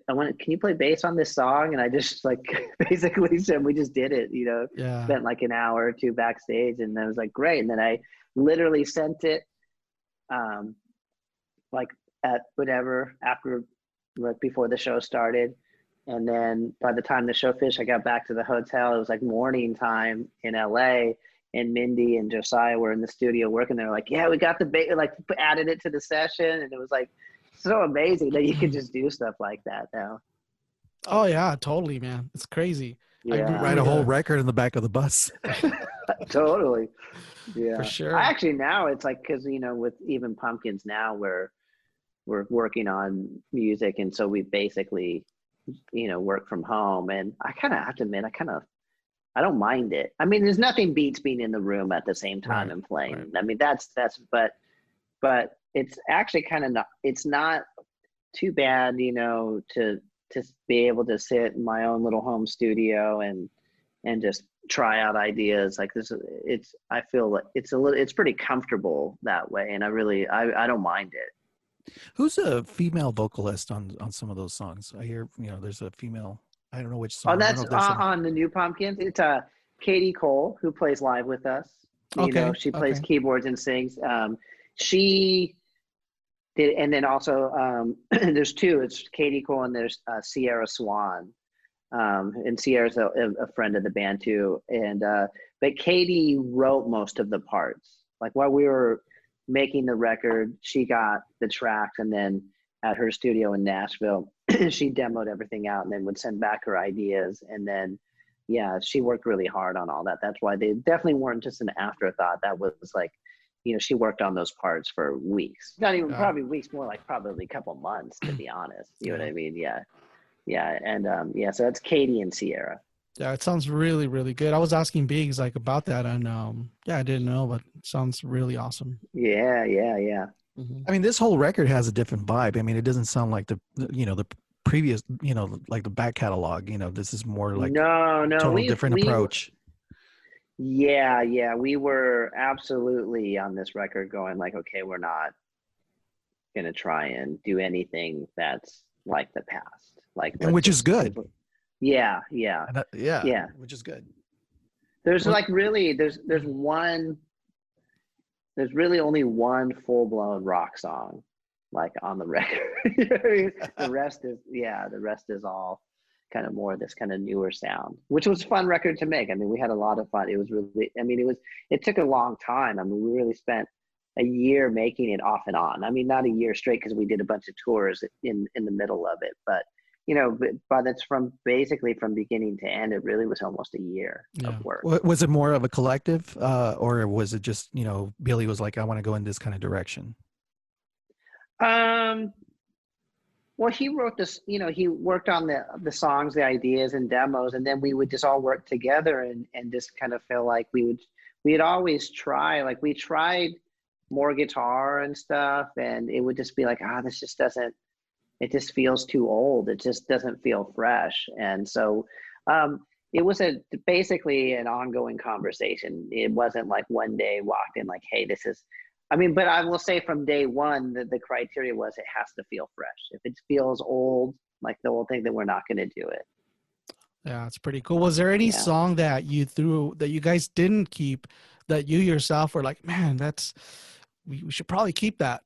I want. Can you play bass on this song? And I just <laughs> like <laughs> basically said we just did it. You know, Yeah. spent like an hour or two backstage and I was like great and then I literally sent it um like at whatever after like before the show started and then by the time the show finished I got back to the hotel it was like morning time in LA and Mindy and Josiah were in the studio working they're like yeah we got the ba-, like added it to the session and it was like so amazing that you can just do stuff like that now Oh yeah, totally, man. It's crazy I yeah Write a whole Yeah. record in the back of the bus. <laughs> <laughs> totally yeah for sure. I actually now it's like because you know with even pumpkins now we're we're working on music and so we basically you know work from home and I kind of have to admit I kind of I don't mind it. I mean, there's nothing beats being in the room at the same time Right, and playing. right. I mean, that's that's but but it's actually kind of not. It's not too bad, you know, to to be able to sit in my own little home studio and and just try out ideas like this. It's I feel like it's a little. It's pretty comfortable that way, and I really I I don't mind it. Who's a female vocalist on on some of those songs? I hear you know there's a female. I don't know which song. Oh, that's know if there's uh, on the new Pumpkins. It's uh, Katie Cole who plays live with us. You Okay, know, she plays okay. keyboards and sings. Um, she and then also um, <clears throat> there's two. It's Katie Cole and there's uh, Sierra Swan. Um, and Sierra's a, a friend of the band too. And uh, but Katie wrote most of the parts. Like while we were making the record, she got the tracks, and then at her studio in Nashville, <clears throat> she demoed everything out and then would send back her ideas. And then, yeah, she worked really hard on all that. That's why they definitely weren't just an afterthought. That was like, you know, she worked on those parts for weeks. Not even Yeah. probably weeks, more like probably a couple months, to be honest. You know what I mean? Yeah. Yeah. And um, yeah, so that's Katie and Sierra. Yeah, it sounds really, really good. I was asking Biggs like about that, and um, yeah, I didn't know, but it sounds really awesome. Yeah. Yeah. Yeah. I mean, this whole record has a different vibe. I mean, it doesn't sound like the the- you know the previous you know like the back catalog. You know, this is more like no, no, total we, different we- approach. Yeah, yeah, we were absolutely on this record going like, okay, we're not gonna try and do anything that's like the past, like And which is good. Yeah, yeah. And, uh, yeah, Yeah. which is good. There's like really, there's there's one, there's really only one full blown rock song, like on the record. You know what I mean? the rest is yeah, the rest is all kind of more this kind of newer sound, which was a fun record to make. I mean, we had a lot of fun. It was really, I mean, it was, it took a long time. I mean, we really spent a year making it off and on. I mean, not a year straight because we did a bunch of tours in in the middle of it, but you know, but, but it's from basically from beginning to end. It really was almost a year Yeah. of work. Was it more of a collective, uh, or was it just you know Billy was like, I want to go in this kind of direction? Um, well, he wrote this. You know, he worked on the the songs, the ideas, and demos, and then we would just all work together and and just kind of feel like we would we'd always try. Like we tried more guitar and stuff, and it would just be like, ah, this just doesn't. It just feels too old. It just doesn't feel fresh, and so. Um, it was a basically an ongoing conversation. It wasn't like one day walked in like, "Hey, this is I mean, but I will say from day one that the criteria was it has to feel fresh. If it feels old, like the old thing, then we're not going to do it. Yeah, it's pretty cool. Was there any Yeah. song that you threw that you guys didn't keep that you yourself were like, man, that's we, we should probably keep that.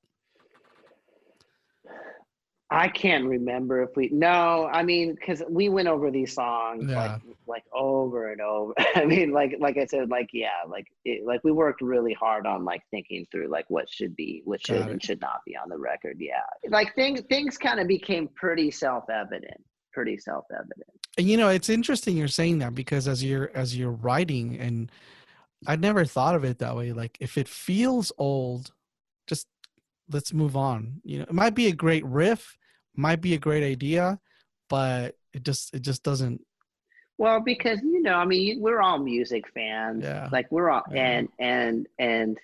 I can't remember if we no, I mean, because we went over these songs Yeah. like like over and over. <laughs> I mean, like like I said, like yeah, like it, like we worked really hard on like thinking through like what should be, what should Got and should not be on the record. Yeah, like things things kind of became pretty self evident, pretty self evident. You know, it's interesting you're saying that because as you're as you're writing, and I'd never thought of it that way. Like if it feels old, just let's move on. You know, it might be a great riff, might be a great idea, but it just it just doesn't. Well, because you know, I mean, we're all music fans. Yeah. Like we're all Yeah. and and and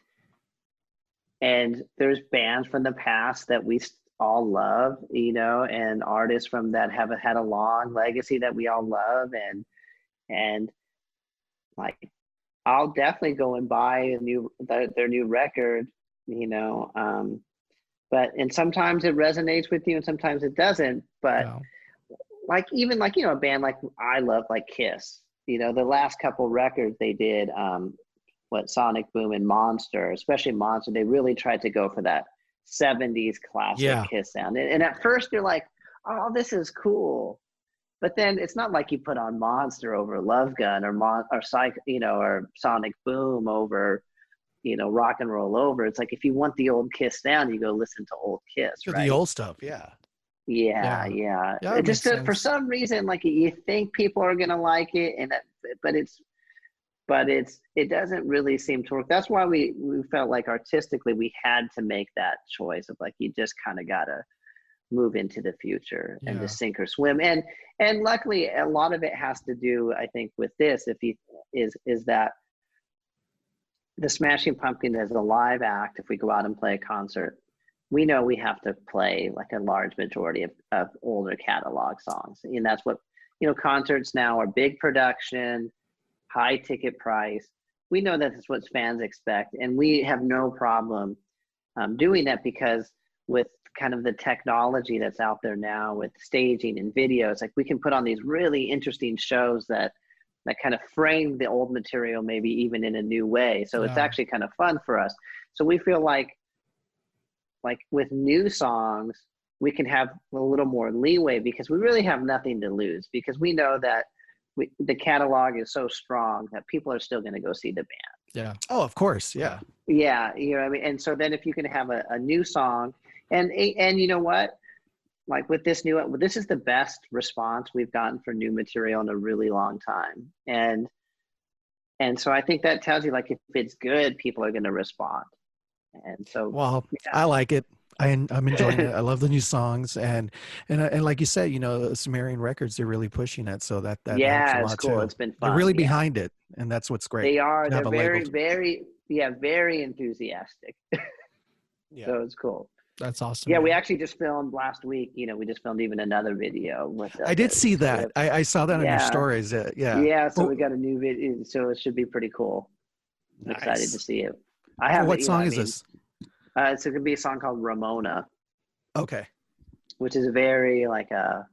and there's bands from the past that we all love, you know, and artists from that have had a long legacy that we all love, and and like I'll definitely go and buy a new their, their new record, you know. Um, but and sometimes it resonates with you, and sometimes it doesn't. But know, like even like you know a band like I love like Kiss. You know the last couple records they did, um, what Sonic Boom and Monster, especially Monster, they really tried to go for that '70s classic Yeah. Kiss sound. And, and at first you're like, oh, this is cool, but then it's not like you put on Monster over Love Gun or Mon or Psych, you know, or Sonic Boom over. You know, rock and roll over. It's like if you want the old Kiss sound, you go listen to old Kiss. To right? the old stuff, yeah. Yeah, Yeah. yeah. Yeah, It it just makes uh, for some reason, like you think people are gonna like it, and that, but it's, but it's it doesn't really seem to work. That's why we we felt like artistically we had to make that choice of like you just kind of gotta move into the future and Yeah. just sink or swim. And and luckily, a lot of it has to do, I think, with this. If you is is that the Smashing Pumpkins as a live act, if we go out and play a concert, we know we have to play like a large majority of, of older catalog songs. And that's what, you know, concerts now are big production, high ticket price. We know that that's what fans expect. And we have no problem um, doing that because with kind of the technology that's out there now with staging and videos, like we can put on these really interesting shows that that kind of frame the old material maybe even in a new way. So it's actually kind of fun for us. So we feel like like with new songs, we can have a little more leeway because we really have nothing to lose because we know that we, the catalog is so strong that people are still going to go see the band. yeah, Oh, of course, yeah. Yeah, you know what I mean. And so then if you can have a, a new song, and and you know what, like with this new, this is the best response we've gotten for new material in a really long time, and and so I think that tells you like if it's good, people are going to respond. And so Well, Yeah. I like it. I, I'm enjoying it. <laughs> I love the new songs, and and uh, and like you said, you know, Sumerian Records, they're really pushing it, so that that yeah, it's cool. too. It's been fun. They're really yeah. behind it, and that's what's great. They are. They're have a label very, very, yeah, very enthusiastic. <laughs> Yeah. So it's cool. That's awesome. Yeah, we actually just filmed last week. You know, we just filmed even another video with. uh, I did see that. I, I saw that on your stories. Uh, Yeah. yeah. so Oh. we got a new video, so it should be pretty cool. I'm excited to see it. I Oh, have. what you know, song I is mean, this? Uh, it's going to be a song called Ramona, Okay. which is very like a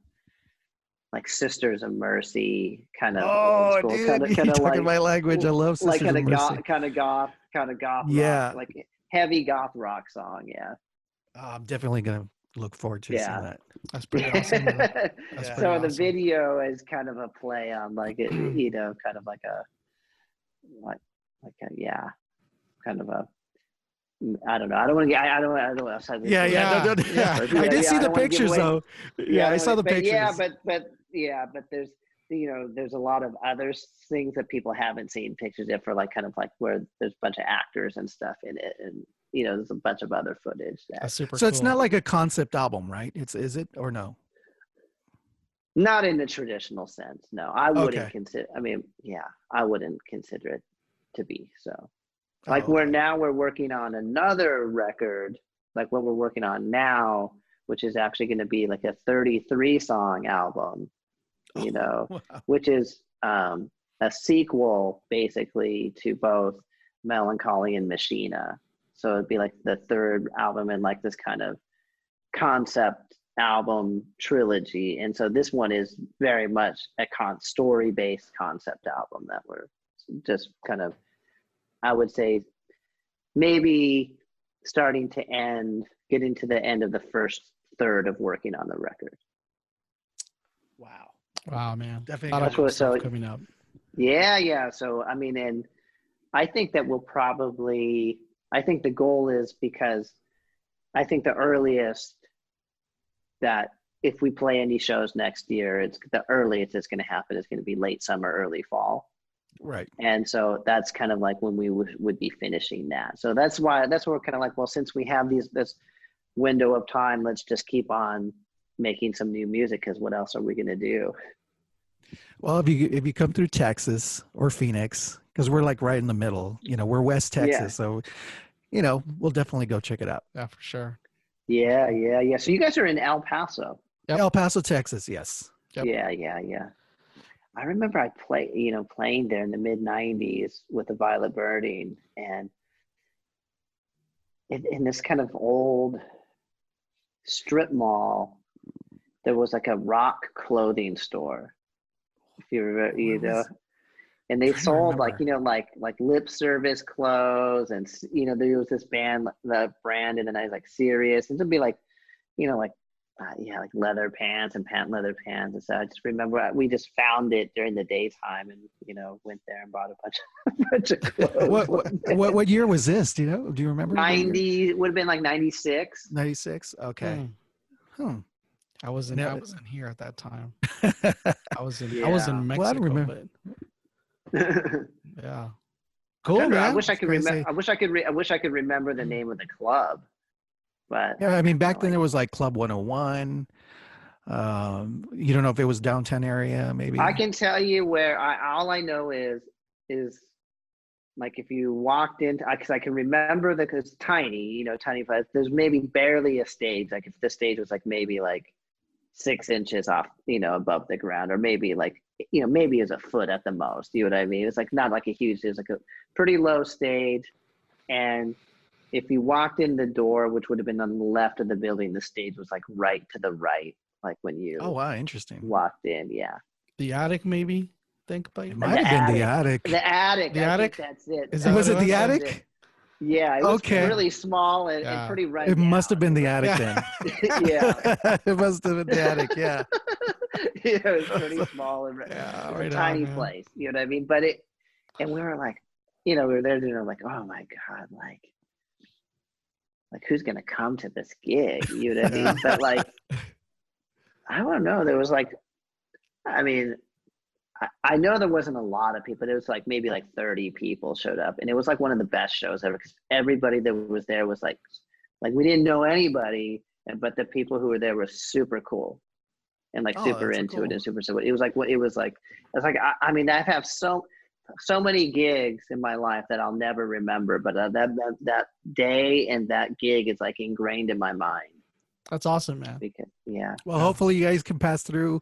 like Sisters of Mercy kind of Oh, old school, dude, kind <laughs> of kind of talking like my language. I love Sisters like kind of goth, kind of goth, kind of goth. Yeah. rock, like heavy goth rock song. Yeah. Oh, I'm definitely gonna look forward to Yeah. seeing that. that's <laughs> pretty awesome. That's Yeah. pretty so the awesome. video is kind of a play on like it, <clears throat> you know, kind of like a like like a yeah, kind of a I don't know. I don't want to get. I, I don't. I don't. know outside this Yeah, yeah, no, no, Yeah, yeah. <laughs> yeah. I did Yeah, see the don't wanna give pictures though. Yeah, I saw the wanna- but pictures. Yeah, but but yeah, but there's you know there's a lot of other things that people haven't seen pictures of for like kind of like where there's a bunch of actors and stuff in it, and you know there's a bunch of other footage. That, That's super. so it's not like a concept album, right? It's is it or no? not in the traditional sense. No, I wouldn't Okay. consider. I mean, yeah, I wouldn't consider it to be so. like Oh, we're now we're working on another record like what we're working on now which is actually going to be like a 33 song album you know <laughs> Wow. which is um, a sequel basically to both Mellon Collie and machina so it'd be like the third album in like this kind of concept album trilogy, and so this one is very much a con story based concept album that we're just kind of, I would say, maybe starting to end, getting to the end of the first third of working on the record. Wow. Wow, man. Definitely A lot got cool. So- coming up. Yeah, yeah. So I mean, and I think that we'll probably. I think the goal is because I think the earliest that if we play any shows next year, it's the earliest it's going to happen is going to be late summer, early fall, Right. and so that's kind of like when we would would be finishing that. So that's why that's why we're kind of like, well, since we have these this window of time, let's just keep on making some new music because what else are we going to do? Well, if you if you come through Texas or Phoenix, because we're like right in the middle, you know, we're West Texas, Yeah. so you know, we'll definitely go check it out. Yeah, for sure. Yeah, yeah, yeah. So you guys are in El Paso. Yep. El Paso, Texas, yes. Yep. Yeah, yeah, yeah. I remember I play, you know, playing there in the mid '90s with the Violet Burning, and in, in this kind of old strip mall, there was like a rock clothing store. If you remember, you know, was- and they trying sold like you know, like like lip service clothes, and you know, there was this band, the brand, and then I was like serious, and it'd be like, you know, like uh, yeah, like leather pants and pant leather pants and so I just remember uh, we just found it during the daytime and you know went there and bought a bunch of, <laughs> bunch of clothes. What, what what what year was this? Do you know? Do you remember? what? Ninety would have been like ninety six. 96? Okay. Hmm. Hmm. I wasn't. Now- I wasn't here at that time. <laughs> I was in. I was Yeah. in Well, I Mexico. remember- but yeah. Cool, I man. wish I could remember. I wish I could. Re- I wish I could remember the name of the club, but Yeah, I mean, back then like- there was like Club 101. Um, you don't know if it was downtown area, maybe. I can tell you where. I all I know is is like if you walked into because I can remember the because tiny, you know, tiny place. There's maybe barely a stage. Like if the stage was like maybe like six inches off, you know, above the ground, or maybe like you know maybe as a foot at the most. You know what I mean? It's like not like a huge. It's like a pretty low stage, and if you walked in the door, which would have been on the left of the building, the stage was like right to the right, like when you Oh wow, interesting. walked in. Yeah. The attic, maybe. Think about It it. might have been the attic. The attic. The I attic? Think that's it. Is That that was it the attic? it. Yeah, it was Okay. really small and, Yeah. and pretty right. <laughs> <laughs> It must have been the attic Yeah. then. yeah, it must have been the attic. Yeah. yeah, it was pretty small and <laughs> Yeah, right a tiny man. place. You know what I mean? But it, and we were like, you know, we were there, and we were like, oh my god, like, like who's gonna come to this gig? You know what I mean? But like, I don't know. There was like, I mean, I, I know there wasn't a lot of people. There was like maybe like 30 people showed up, and it was like one of the best shows ever because everybody that was there was like, like we didn't know anybody, and but the people who were there were super cool, and like Oh, super into it and super so. It was like what it was like. It's like I, I mean I've had so so many gigs in my life that I'll never remember, but uh, that, that that day and that gig is like ingrained in my mind That's awesome, man. because yeah. Well, hopefully you guys can pass through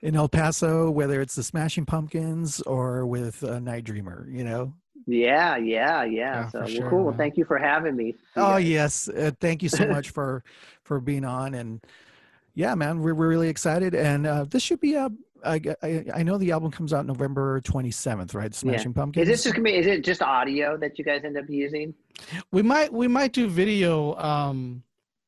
in El Paso, whether it's the Smashing Pumpkins or with uh, Night Dreamer. You know. Yeah, yeah, yeah. Yeah, so for well, sure, cool. Well, man. thank you for having me. Oh Yeah. yes, uh, thank you so <laughs> much for for being on and yeah, man, we're, we're really excited and uh, this should be up. I, I I know the album comes out November twenty seventh, right? Smashing Is Pumpkins. Is this just gonna be? Is it just audio that you guys end up using? We might we might do video. Um,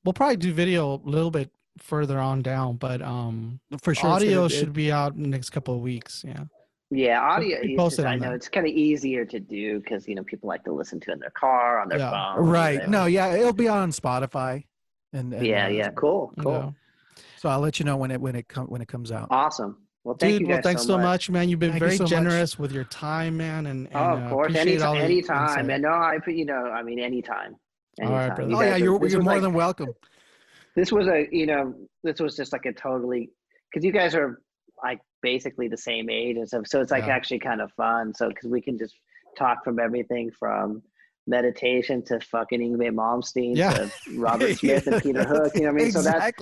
we'll probably do video a little bit further on down, but um, for sure? audio gonna- should be out in the next couple of weeks. Yeah. Yeah, audio. keep it's posted just- I know that. it's kind of easier to do because you know people like to listen to it in their car on their Yeah. phone. right. No, yeah, it'll be on Spotify. And, and Yeah, uh, yeah. Cool, cool, Yeah. So I'll let you know when it when it com- when it comes out. awesome. Well, thank Dude, you guys well, thanks so much. man. You've been Thank you very so much. generous with your time, man, and, and Oh, of uh, course, appreciate all anytime, the And no, I put you know, I mean, anytime. All right, brother. You Oh yeah, you're you're more like- than welcome. This was a, you know, this was just like a totally, because you guys are like basically the same age and stuff. So it's like Yeah. actually kind of fun. So because we can just talk from everything from meditation to fucking Yngwie Malmsteen Yeah. to Robert <laughs> Smith and Peter Hook. You know what I mean? So that's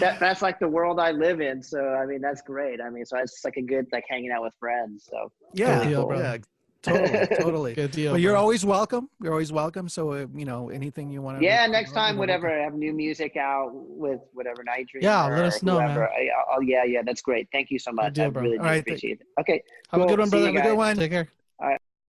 that, that's like the world I live in. So I mean, that's great. I mean, so it's like a good like hanging out with friends. So yeah, deal, yeah. Brother. totally, <laughs> totally. Good deal. But you're bro. always welcome. You're always welcome. So uh, you know anything you want to. Yeah, next time, whatever, I have new music out with whatever night dream. Yeah, let us know, whoever. man. I, oh, yeah, yeah, that's great. Thank you so much. deal, I really do All right, th- appreciate it. Okay, Have a good one, brother. Have a good one. Take care.